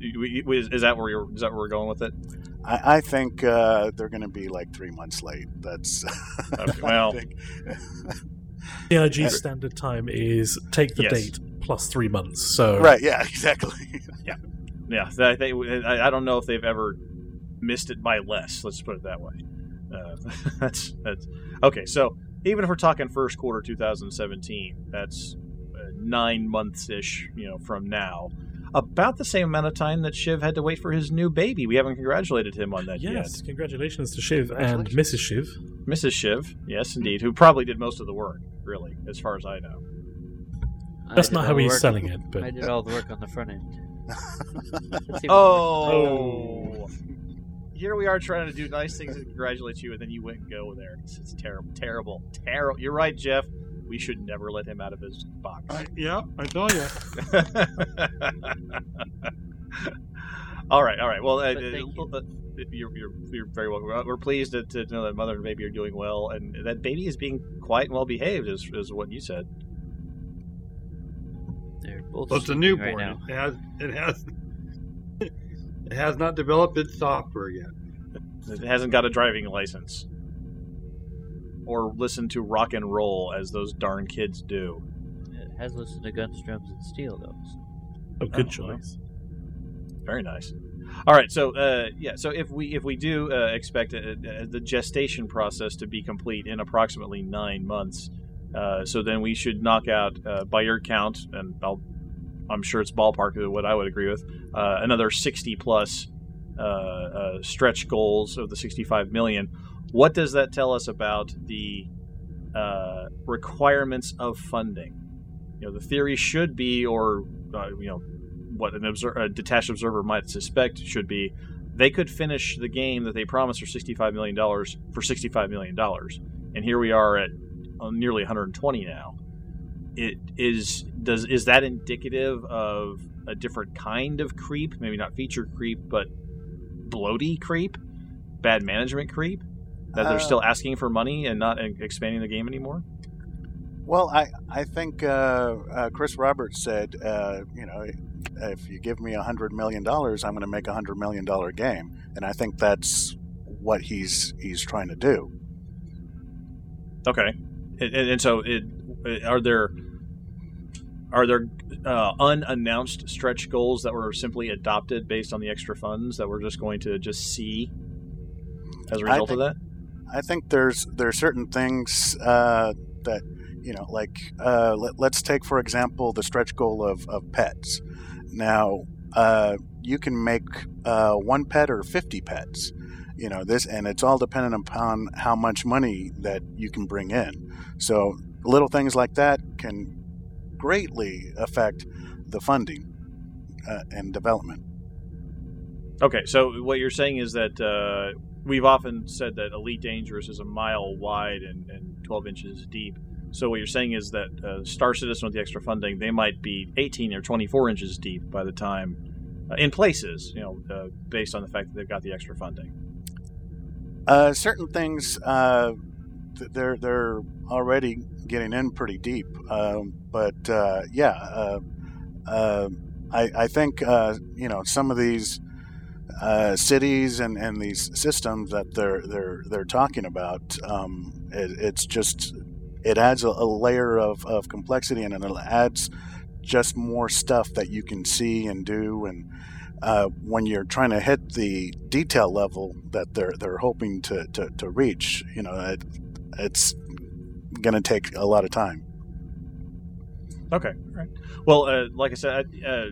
is that where you're, is that where we're going with it? I, I think uh, they're going to be like three months late. That's (laughs) Okay, well, I think. CIG standard time is take the Yes. date plus three months. So right, yeah, (laughs) exactly. yeah, I, think I, I don't know if they've ever missed it by less. Let's put it that way. Uh, (laughs) that's that's okay. So even if we're talking first quarter 2017, that's uh, nine months ish, you know, from now. About the same amount of time that Shiv had to wait for his new baby. We haven't congratulated him on that Yes, yet. congratulations to Shiv and Mrs. Shiv. Mrs. Shiv, yes, indeed, who probably did most of the work, really, as far as I know. That's I did not how he's selling it, but- I did all the work on the front end. (laughs) That's oh. oh. Here we are trying to do nice things and congratulate you, and then you went and go there. It's, it's terrible, terrible, terrible. You're right, Jeff. We should never let him out of his box. yeah, I tell you. (laughs) all right, all right. Well, uh, But uh, thank uh, you're, you're, you're very welcome. Uh, We're pleased to, to know that mother and baby are doing well, and that baby is being quiet and well behaved, is, is what you said. They're both Well, it's a sleeping right newborn. now. it has it has (laughs) it has not developed its software yet. It hasn't got a driving license. Or listen to rock and roll as those darn kids do. It has listened to Guns, Drums, and Steel, though. so- Oh, good Oh, well. choice. Very nice. All right, so uh, yeah, so if we if we do uh, expect uh uh the gestation process to be complete in approximately nine months, uh, so then we should knock out uh, by your count, and I'll, I'm sure it's ballpark of what I would agree with, uh, another 60 plus uh, uh, stretch goals of the 65 million. What does that tell us about the uh, requirements of funding? You know, the theory should be, or uh, you know, what an obser- a detached observer might suspect should be, they could finish the game that they promised for sixty-five million dollars for sixty-five million dollars, and here we are at uh, nearly 120 now. It is does is that indicative of a different kind of creep? Maybe not feature creep, but bloaty creep. bad management creep that they're still asking for money and not expanding the game anymore? Well, I I think uh, uh, Chris Roberts said, uh, you know, if you give me a hundred million dollars, I'm going to make a hundred million dollar game, and I think that's what he's he's trying to do. Okay, and, and so it, are there are there uh, unannounced stretch goals that were simply adopted based on the extra funds that we're just going to just see as a result of that? I think there's there are certain things uh, that you know, like uh, let, let's take for example the stretch goal of, of pets. Now uh, you can make uh, one pet or fifty pets. You know this, and it's all dependent upon how much money that you can bring in. So little things like that can greatly affect the funding uh, and development. Okay, so what you're saying is that uh, we've often said that Elite Dangerous is a mile wide and, and 12 inches deep. So what you're saying is that uh, Star Citizen with the extra funding, they might be 18 or 24 inches deep by the time, uh, in places, you know, uh, based on the fact that they've got the extra funding. Uh, certain things uh, they're they're already getting in pretty deep, um, but uh, yeah, I I think you know some of these uh, cities and, and these systems that they're they're they're talking about. Um, it, it's just it adds a, a layer of, of complexity and it adds just more stuff that you can see and do and uh, when you're trying to hit the detail level that they're they're hoping to, to, to reach, you know, it, it's going to take a lot of time. Okay, right. Well, uh, like I said, uh,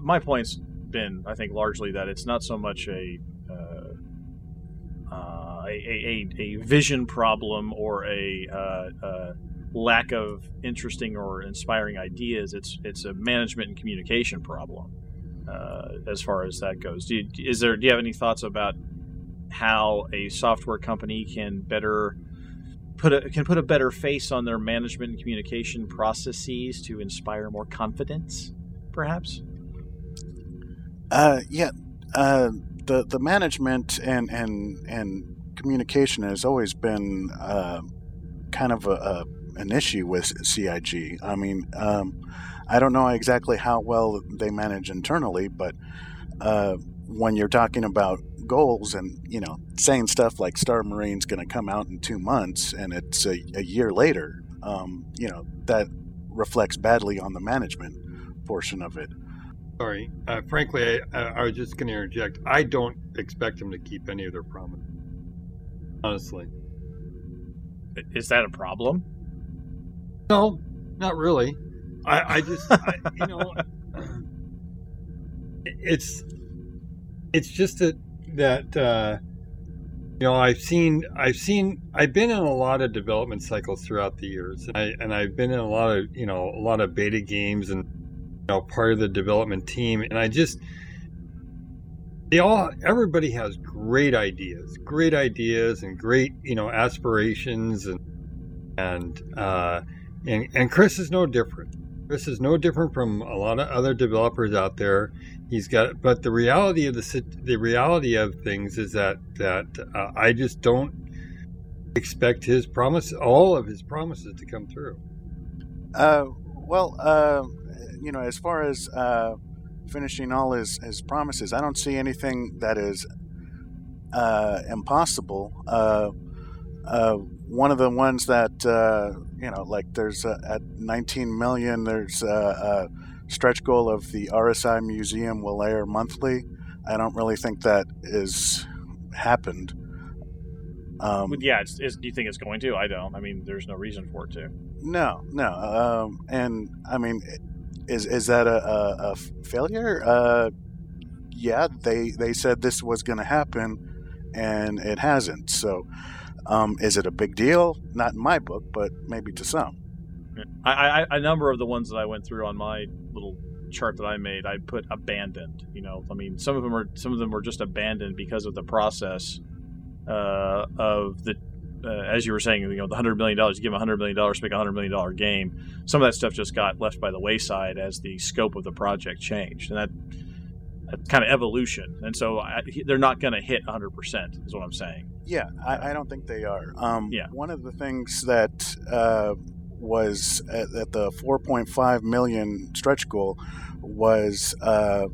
my point's been, I think, largely that it's not so much a uh, uh, a, a, a vision problem or a uh, uh, lack of interesting or inspiring ideas. It's it's a management and communication problem uh, as far as that goes. Do you, is there? Do you have any thoughts about how a software company can better put a can put a better face on their management and communication processes to inspire more confidence, perhaps? Uh, yeah, uh, the the management and and and communication has always been uh, kind of a, a an issue with CIG. I mean, um, I don't know exactly how well they manage internally, but uh, when you're talking about goals and you know saying stuff like Star Marine's going to come out in two months and it's a, a year later, um, you know that reflects badly on the management portion of it. Sorry. Uh, frankly, I, I, was just going to interject. I don't expect them to keep any of their promise. Honestly. Is that a problem? No, not really. I, I just, I, you know, it's it's just that that uh, you know I've seen I've seen I've been in a lot of development cycles throughout the years, and I and I've been in a lot of you know a lot of beta games and know part of the development team, and I just they all everybody has great ideas, great ideas, and great you know aspirations, and and uh, and and Chris is no different. Chris is no different from a lot of other developers out there. He's got, but the reality of the the reality of things is that that uh, I just don't expect his promise, all of his promises, to come through. Uh, well, uh, you know, as far as uh, finishing all his, his promises, I don't see anything that is uh, impossible. Uh, uh, one of the ones that uh, you know, like there's uh, at 19 million, there's a, a stretch goal of the RSI Museum will air monthly. I don't really think that is happened. Um, yeah, it's, it's, do you think it's going to? I don't. I mean, there's no reason for it to. No, no. Um, and I mean, is is that a, a, a failure? Uh, yeah, they they said this was going to happen, and it hasn't. So, um, is it a big deal? Not in my book, but maybe to some. I, I, a number of the ones that I went through on my little chart that I made, I put abandoned. You know, I mean, some of them are some of them were just abandoned because of the process uh, of the. Uh, as you were saying, you know, the hundred million dollars, you give them hundred million dollars make a hundred million dollar game. Some of that stuff just got left by the wayside as the scope of the project changed, and that a kind of evolution, and so I, they're not going to hit 100. percent Is what I'm saying. Yeah, I, I don't think they are. Um, Yeah. One of the things that uh, was at, at the 4.5 million stretch goal was uh,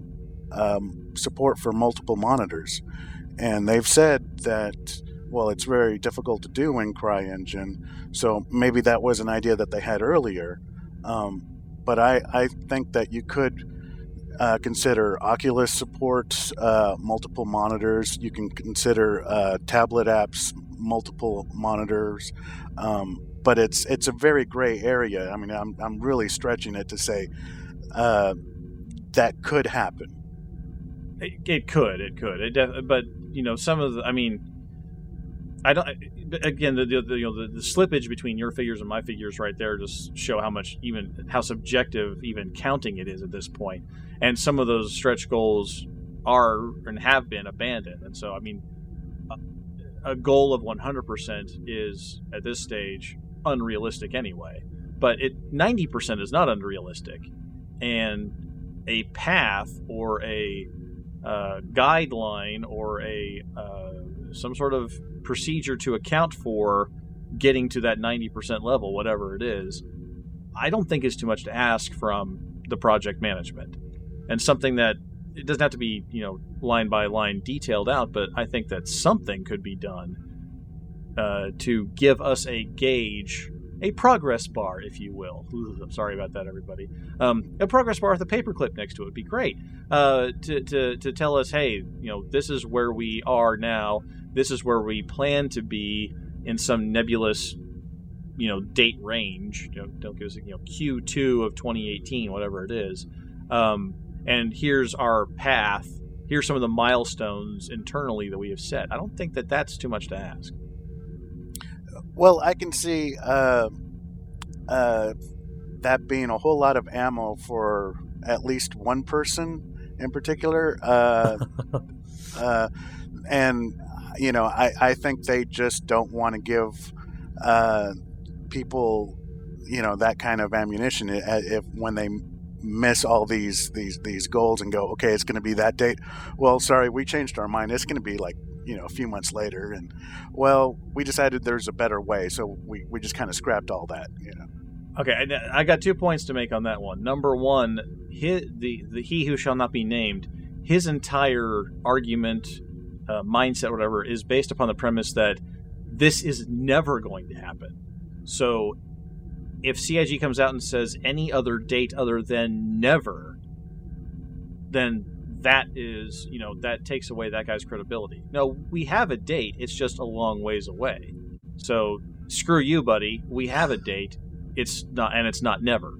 um, support for multiple monitors, and they've said that well, it's very difficult to do in CryEngine, so maybe that was an idea that they had earlier. Um, but I, I think that you could uh, consider Oculus support, uh, multiple monitors. You can consider uh, tablet apps, multiple monitors. Um, but it's it's a very gray area. I mean, I'm, I'm really stretching it to say uh, that could happen. It, it could, it could, it def- but you know, some of the, I mean, I don't. Again, the, the, the you know the, the slippage between your figures and my figures right there just show how much even how subjective even counting it is at this point. And some of those stretch goals are and have been abandoned. And so, I mean, a, a goal of 100% is at this stage unrealistic anyway. But it 90% is not unrealistic, and a path or a uh, guideline or a uh, some sort of procedure to account for getting to that 90% level, whatever it is, I don't think is too much to ask from the project management. And something that it doesn't have to be, you know, line by line detailed out, but I think that something could be done uh, to give us a gauge, a progress bar, if you will. Ooh, I'm sorry about that, everybody. Um, a progress bar with a paperclip next to it would be great uh, to, to, to tell us, hey, you know, this is where we are now. This is where we plan to be in some nebulous, you know, date range. Know, don't give us, you know, Q2 of 2018, whatever it is. Um, and here's our path. Here's some of the milestones internally that we have set. I don't think that that's too much to ask. Well, I can see uh, uh, that being a whole lot of ammo for at least one person in particular. Uh, (laughs) uh, and, you know, I, I think they just don't want to give uh, people, you know, that kind of ammunition i- if when they miss all these these these goals and go okay it's going to be that date well sorry we changed our mind it's going to be like you know a few months later and well we decided there's a better way so we, we just kind of scrapped all that you know Okay, I, I got two points to make on that one. Number one, he, the, the he who shall not be named, his entire argument, uh, mindset, whatever, is based upon the premise that this is never going to happen. So, if CIG comes out and says any other date other than never, then that is, you know, that takes away that guy's credibility. No, we have a date, it's just a long ways away. So, screw you, buddy. We have a date. It's not, and it's not never.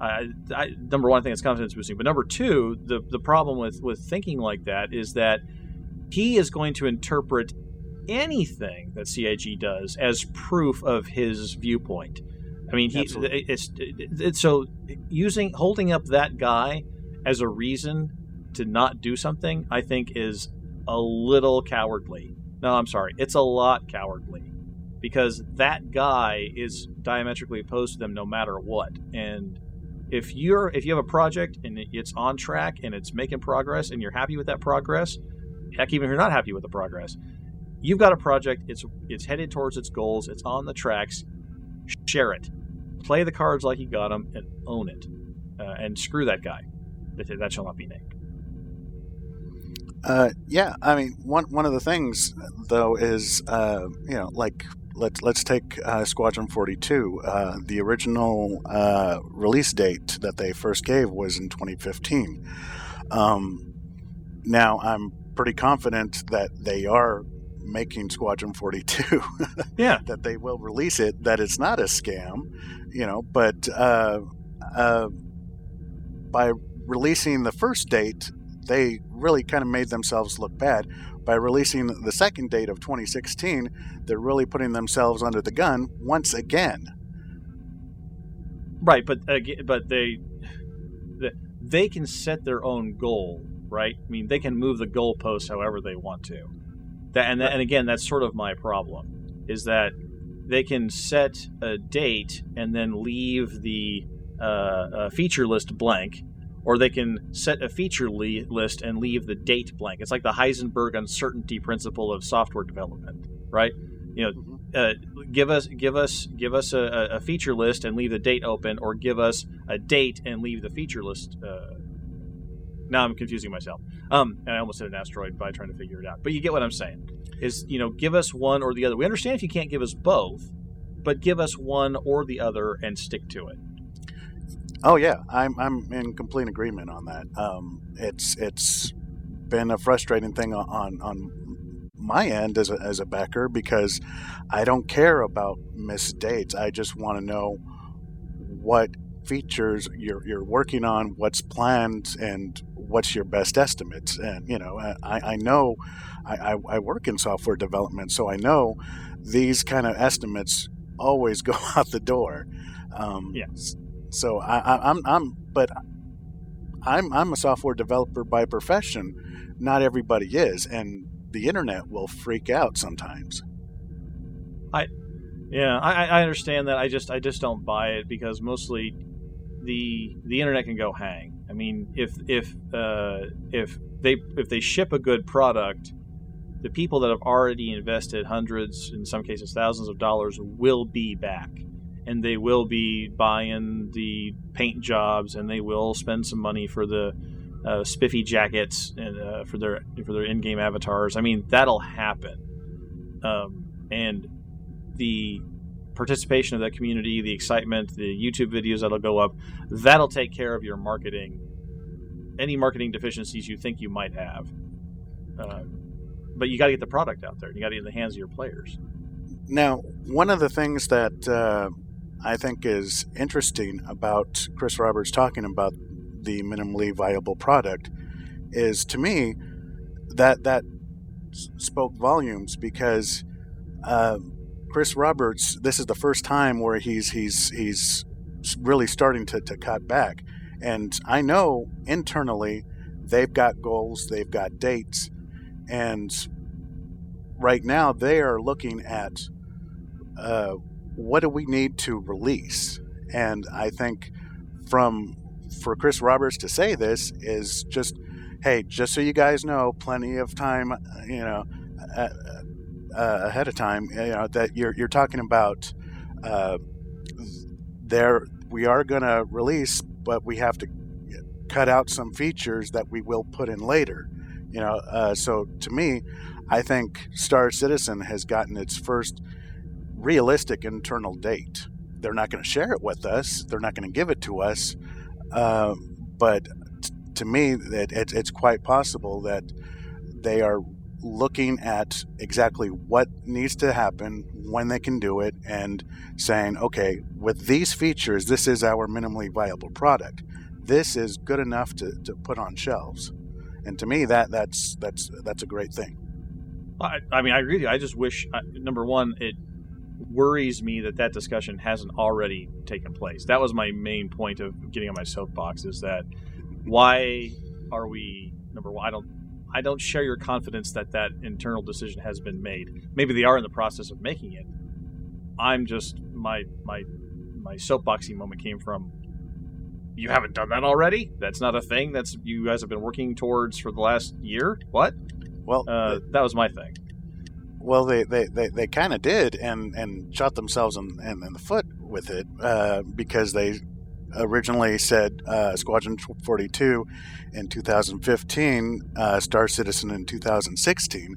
I, I, number one, I think it's confidence boosting. But number two, the the problem with with thinking like that is that he is going to interpret anything that CIG does as proof of his viewpoint. I mean, he Absolutely. it's, it's so using holding up that guy as a reason to not do something, I think is a little cowardly. No, I'm sorry, it's a lot cowardly because that guy is diametrically opposed to them no matter what. And if you're if you have a project and it's on track and it's making progress and you're happy with that progress, heck, even if you're not happy with the progress, you've got a project. It's it's headed towards its goals. It's on the tracks. Share it. Play the cards like you got them and own it. Uh, and screw that guy. That, that shall not be named. Uh, yeah, I mean, one one of the things though is uh, you know like let's let's take uh, Squadron Forty Two. Uh, the original uh, release date that they first gave was in 2015. Um, now I'm pretty confident that they are making Squadron 42. (laughs) Yeah. that they will release it. That it's not a scam, you know. But uh, uh, by releasing the first date, they really kind of made themselves look bad. By releasing the second date of 2016, they're really putting themselves under the gun once again. Right, but but they they can set their own goal, right? I mean, they can move the goalposts however they want to. That and that, and again, that's sort of my problem is that they can set a date and then leave the uh, uh, feature list blank, or they can set a feature li- list and leave the date blank. It's like the Heisenberg uncertainty principle of software development, right? You know, uh, give us give us give us a, a feature list and leave the date open, or give us a date and leave the feature list. Uh, now I'm confusing myself. Um, and I almost hit an asteroid by trying to figure it out. But you get what I'm saying. Is you know, give us one or the other. We understand if you can't give us both, but give us one or the other and stick to it. Oh yeah, I'm I'm in complete agreement on that. Um, it's it's been a frustrating thing on on my end as a as a backer because I don't care about missed dates. I just want to know what features you're you're working on, what's planned, and what's your best estimates. And you know, I, I know I, I work in software development, so I know these kind of estimates always (laughs) go out the door. Um, yes. So I, I, I'm I'm but I'm I'm a software developer by profession. Not everybody is, and the internet will freak out sometimes. I yeah, I, I understand that. I just I just don't buy it because mostly the the internet can go hang. I mean, if if uh, if they if they ship a good product, the people that have already invested hundreds, in some cases thousands of dollars, will be back, and they will be buying the paint jobs, and they will spend some money for the uh, spiffy jackets and uh, for their for their in-game avatars. I mean, that'll happen, um, and the participation of that community, the excitement, the YouTube videos that'll go up, that'll take care of your marketing, any marketing deficiencies you think you might have. Uh, but you got to get the product out there. You got to get in the hands of your players. Now, one of the things that uh, I think is interesting about Chris Roberts talking about the minimally viable product is, to me, that that spoke volumes because. Uh, Chris Roberts, this is the first time where he's he's he's really starting to, to cut back. And I know internally they've got goals, they've got dates, and right now they are looking at uh, what do we need to release. And I think from for Chris Roberts to say this is just, hey, just so you guys know, plenty of time, you know. Uh, uh, ahead of time, you know that you're you're talking about. Uh, there, we are going to release, but we have to cut out some features that we will put in later. You know, uh, so to me, I think Star Citizen has gotten its first realistic internal date. They're not going to share it with us. They're not going to give it to us. Uh, but t- to me, it, it, it's quite possible that they are looking at exactly what needs to happen, when they can do it, and saying, okay, with these features, this is our minimally viable product. This is good enough to, to put on shelves. And to me, that that's that's that's a great thing. I, I mean, I agree with you. I just wish, uh, number one, it worries me that that discussion hasn't already taken place. That was my main point of getting on my soapbox is that why are we number one? I don't I don't share your confidence that that internal decision has been made. Maybe they are in the process of making it. I'm just my my my soapboxing moment came from you haven't done that already. That's not a thing. That's you guys have been working towards for the last year. What? Well, uh, that was my thing. Well, they they, they, they kind of did, and and shot themselves in, in, in the foot with it uh, because they originally said uh, Squadron 42 in 2015, uh, Star Citizen in 2016.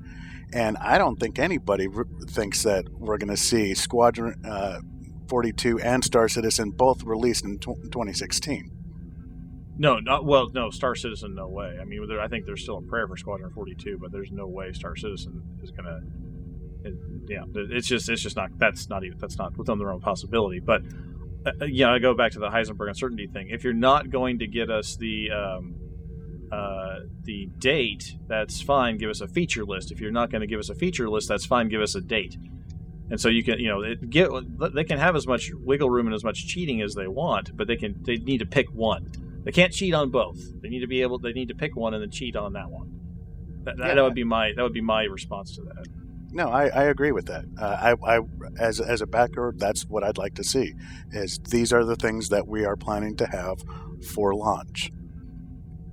And I don't think anybody thinks that we're going to see Squadron uh, 42 and Star Citizen both released in t- 2016. No, not well. No, Star Citizen, no way. I mean, there, I think there's still a prayer for Squadron 42, but there's no way Star Citizen is gonna. Yeah, it's just it's just not that's not even that's not within the realm of possibility. But uh, yeah, I go back to the Heisenberg uncertainty thing. If you're not going to get us the um, uh, the date, that's fine. Give us a feature list. If you're not going to give us a feature list, that's fine. Give us a date. And so you can, you know, it, get they can have as much wiggle room and as much cheating as they want, but they can they need to pick one. They can't cheat on both. They need to be able. They need to pick one and then cheat on that one. That, yeah. that would be my that would be my response to that. No, I, I agree with that. Uh, I, I as as a backer, that's what I'd like to see. Is these are the things that we are planning to have for launch.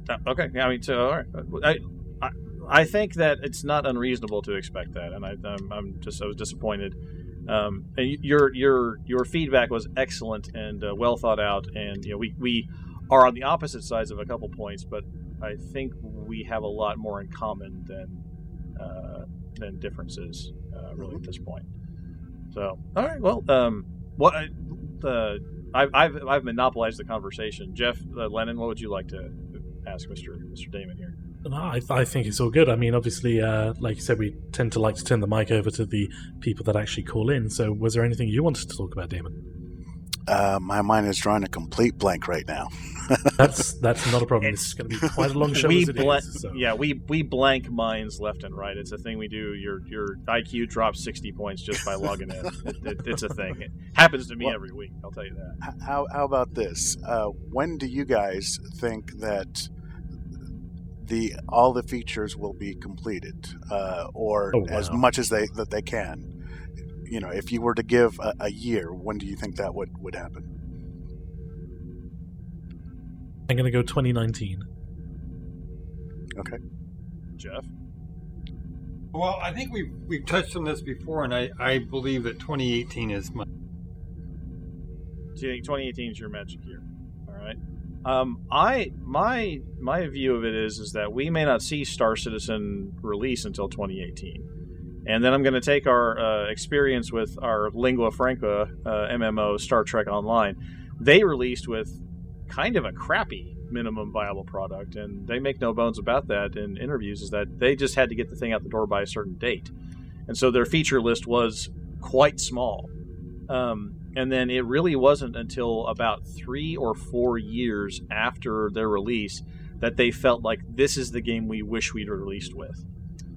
Uh, Okay, I mean, so all right. I, I, I think that it's not unreasonable to expect that, and I, I'm, I'm just I was disappointed. Um, and your your your feedback was excellent and uh, well thought out, and you know we we are on the opposite sides of a couple points, but I think we have a lot more in common than uh, than differences, uh, really at this point. So, all right, well, um, what uh, I've, I've I've monopolized the conversation. Jeff uh, Lennon, what would you like to ask Mister Mister Damon here? No, I, I think it's all good. I mean, obviously, uh, like you said, we tend to like to turn the mic over to the people that actually call in. So, was there anything you wanted to talk about, Damon? Uh, my mind is drawing a complete blank right now. That's that's not a problem. It's going to be quite a long (laughs) show. we as it is, blank, so. yeah, we we blank minds left and right. It's a thing we do. Your your IQ drops sixty points just by logging in. It, it, it's a thing. It happens to me Well- every week. I'll tell you that. How, how about this? Uh, when do you guys think that the all the features will be completed, uh, or Oh, as much as they that they can? You know, if you were to give a, a year, when do you think that would would happen? I'm going to go 2019. Okay. Jeff. Well, I think we've we've touched on this before, and I, I believe that 2018 is my So you think 2018 is your magic year? All right. Um, I my my view of it is is that we may not see Star Citizen release until 2018, and then I'm going to take our uh, experience with our lingua franca uh, MMO Star Trek Online. They released with kind of a crappy minimum viable product, and they make no bones about that in interviews. Is that they just had to get the thing out the door by a certain date, and so their feature list was quite small. Um, and then it really wasn't until about three or four years after their release that they felt like this is the game we wish we'd released with.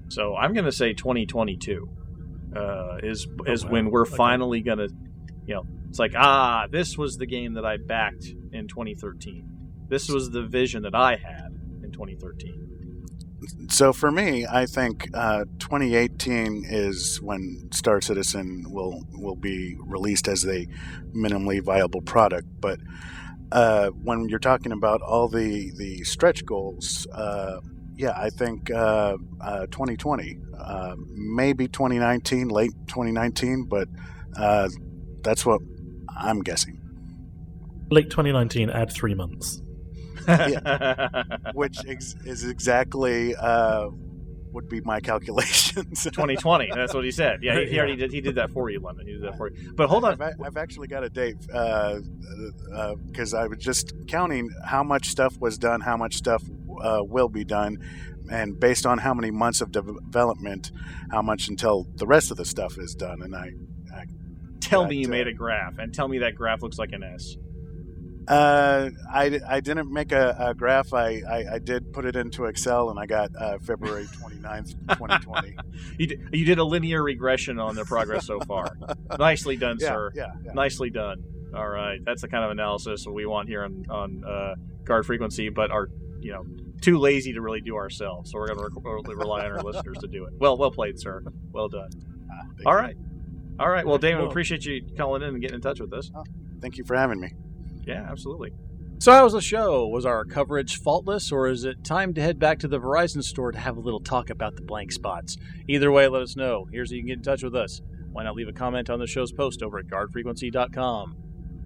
So I'm going to say 2022 uh, is is wow. when we're Okay. finally going to, you know, it's like ah, this was the game that I backed in 2013. This was the vision that I had in 2013. So for me, I think uh, 2018 is when Star Citizen will will be released as a minimally viable product. But uh, when you're talking about all the the stretch goals, uh, yeah, I think uh, uh, 2020, uh, maybe 2019, late 2019, but uh, that's what I'm guessing. Late 2019, add three months. (laughs) Which ex- is exactly uh, would be my calculations. (laughs) 2020. That's what he said. Yeah, he, he already did. He did that for you, Lennon. He did that for you. But hold on. I've, a- I've actually got a date because I was just counting how much stuff was done, how much stuff uh, will be done, and based on how many months of de- development, how much until the rest of the stuff is done. And I, Tell But, me you uh, made a graph, and tell me that graph looks like an S. uh, I, I didn't make a, a graph. I, I, I did put it into Excel, and I got uh, February 29th, 2020. (laughs) You did, you did a linear regression on their progress so far. (laughs) Nicely done, Yeah, sir. yeah, yeah. Nicely done. All right, that's the kind of analysis we want here on on uh, guard frequency, but are you know too lazy to really do ourselves. So we're going to rely on our listeners to do it. Well, well played, sir. Well done. Thank All right, all right. Well, Damon, we appreciate you calling in and getting in touch with us. Thank you for having me. Yeah, absolutely. So, how was the show? Was our coverage faultless, or is it time to head back to the Verizon store to have a little talk about the blank spots? Either way, let us know. Here's how you can get in touch with us. Why not leave a comment on the show's post over at guardfrequency.com?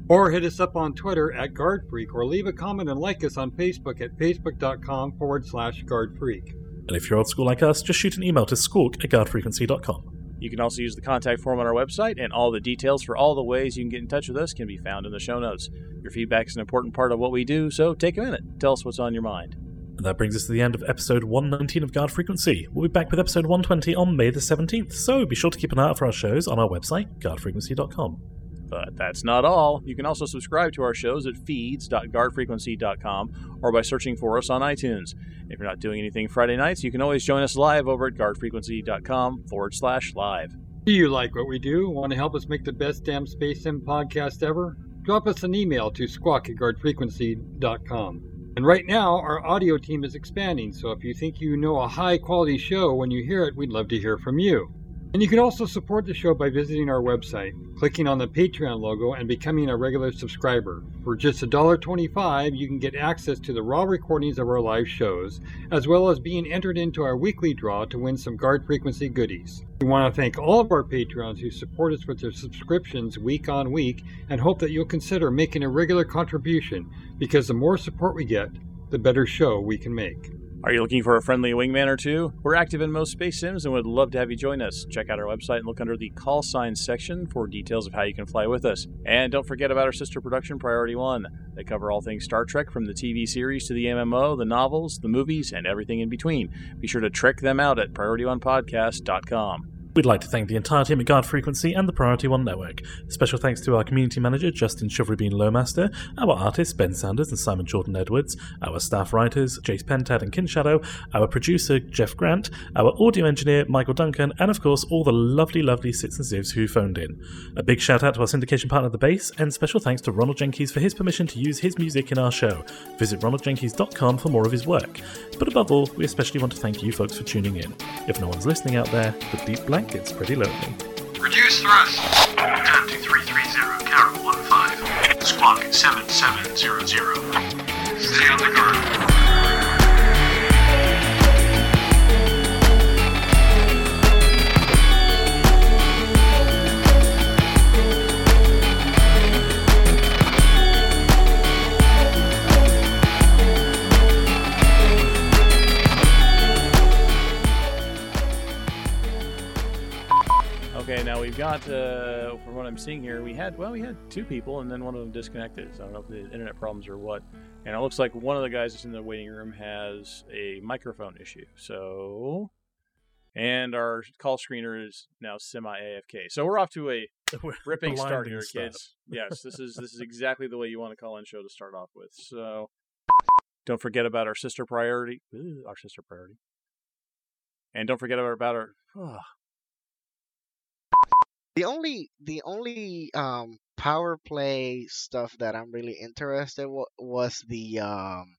Or hit us up on Twitter at GuardFreak, or leave a comment and like us on Facebook at facebook.com forward slash GuardFreak. And if you're old school like us, just shoot an email to squawk at guardfrequency.com. You can also use the contact form on our website, and all the details for all the ways you can get in touch with us can be found in the show notes. Your feedback is an important part of what we do, so take a minute. Tell us what's on your mind. And that brings us to the end of episode 119 of Guard Frequency. We'll be back with episode 120 on May the 17th, so be sure to keep an eye out for our shows on our website, guardfrequency.com. But that's not all. You can also subscribe to our shows at feeds.guardfrequency.com or by searching for us on iTunes. If you're not doing anything Friday nights, you can always join us live over at guardfrequency.com forward slash live. Do you like what we do? Want to help us make the best damn Space Sim podcast ever? Drop us an email to squawk at guardfrequency.com. And right now, our audio team is expanding, so if you think you know a high quality show when you hear it, we'd love to hear from you. And you can also support the show by visiting our website, clicking on the Patreon logo, and becoming a regular subscriber. For just $1.25, you can get access to the raw recordings of our live shows, as well as being entered into our weekly draw to win some guard frequency goodies. We want to thank all of our patrons who support us with their subscriptions week on week and hope that you'll consider making a regular contribution because the more support we get, the better show we can make. Are you looking for a friendly wingman or two? We're active in most space sims and would love to have you join us. Check out our website and look under the call signs section for details of how you can fly with us. And don't forget about our sister production, Priority One. They cover all things Star Trek from the TV series to the MMO, the novels, the movies, and everything in between. Be sure to check them out at PriorityOnePodcast.com. We'd like to thank the entire team at Guard Frequency and the Priority One Network. Special thanks to our community manager, Justin Chivalry Lowmaster, our artists, Ben Sanders and Simon Jordan Edwards, our staff writers, Jace Pentad and Kinshadow, our producer, Jeff Grant, our audio engineer, Michael Duncan, and of course, all the lovely, lovely Sits and Zivs who phoned in. A big shout out to our syndication partner, The Base, and special thanks to Ronald Jenkins for his permission to use his music in our show. Visit ronaldjenkins.com for more of his work. But above all, we especially want to thank you folks for tuning in. If no one's listening out there, the deep blank gets pretty lonely. Reduce thrust. Time to 330, Carol 15. Squawk 7700. Stay on the guard. Now we've got, uh, from what I'm seeing here, we had, well, we had two people and then one of them disconnected. So I don't know if the internet problems or what. And it looks like one of the guys that's in the waiting room has a microphone issue. So, and our call screener is now semi AFK. So we're off to a (laughs) ripping start here, kids. (laughs) yes, this is this is exactly the way you want to call in show to start off with. So, don't forget about our sister priority, Ooh, our sister priority, and don't forget about our. The only the only um power play stuff that I'm really interested wa- was the um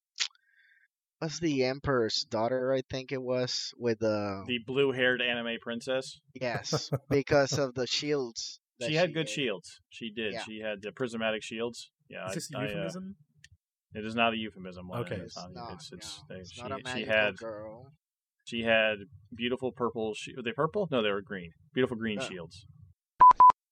was the Emperor's daughter I think it was with the the blue-haired anime princess. yes (laughs) because of the shields. that She had good gave. shields. She did. Yeah. She had the prismatic shields. Yeah, Is this I, I, uh, euphemism? it is not a euphemism. Okay. it's not. No, it's it's, no, they- it's she, not a she had girl. she had beautiful purple. She, were they purple? No, they were green. Beautiful green Uh, shields.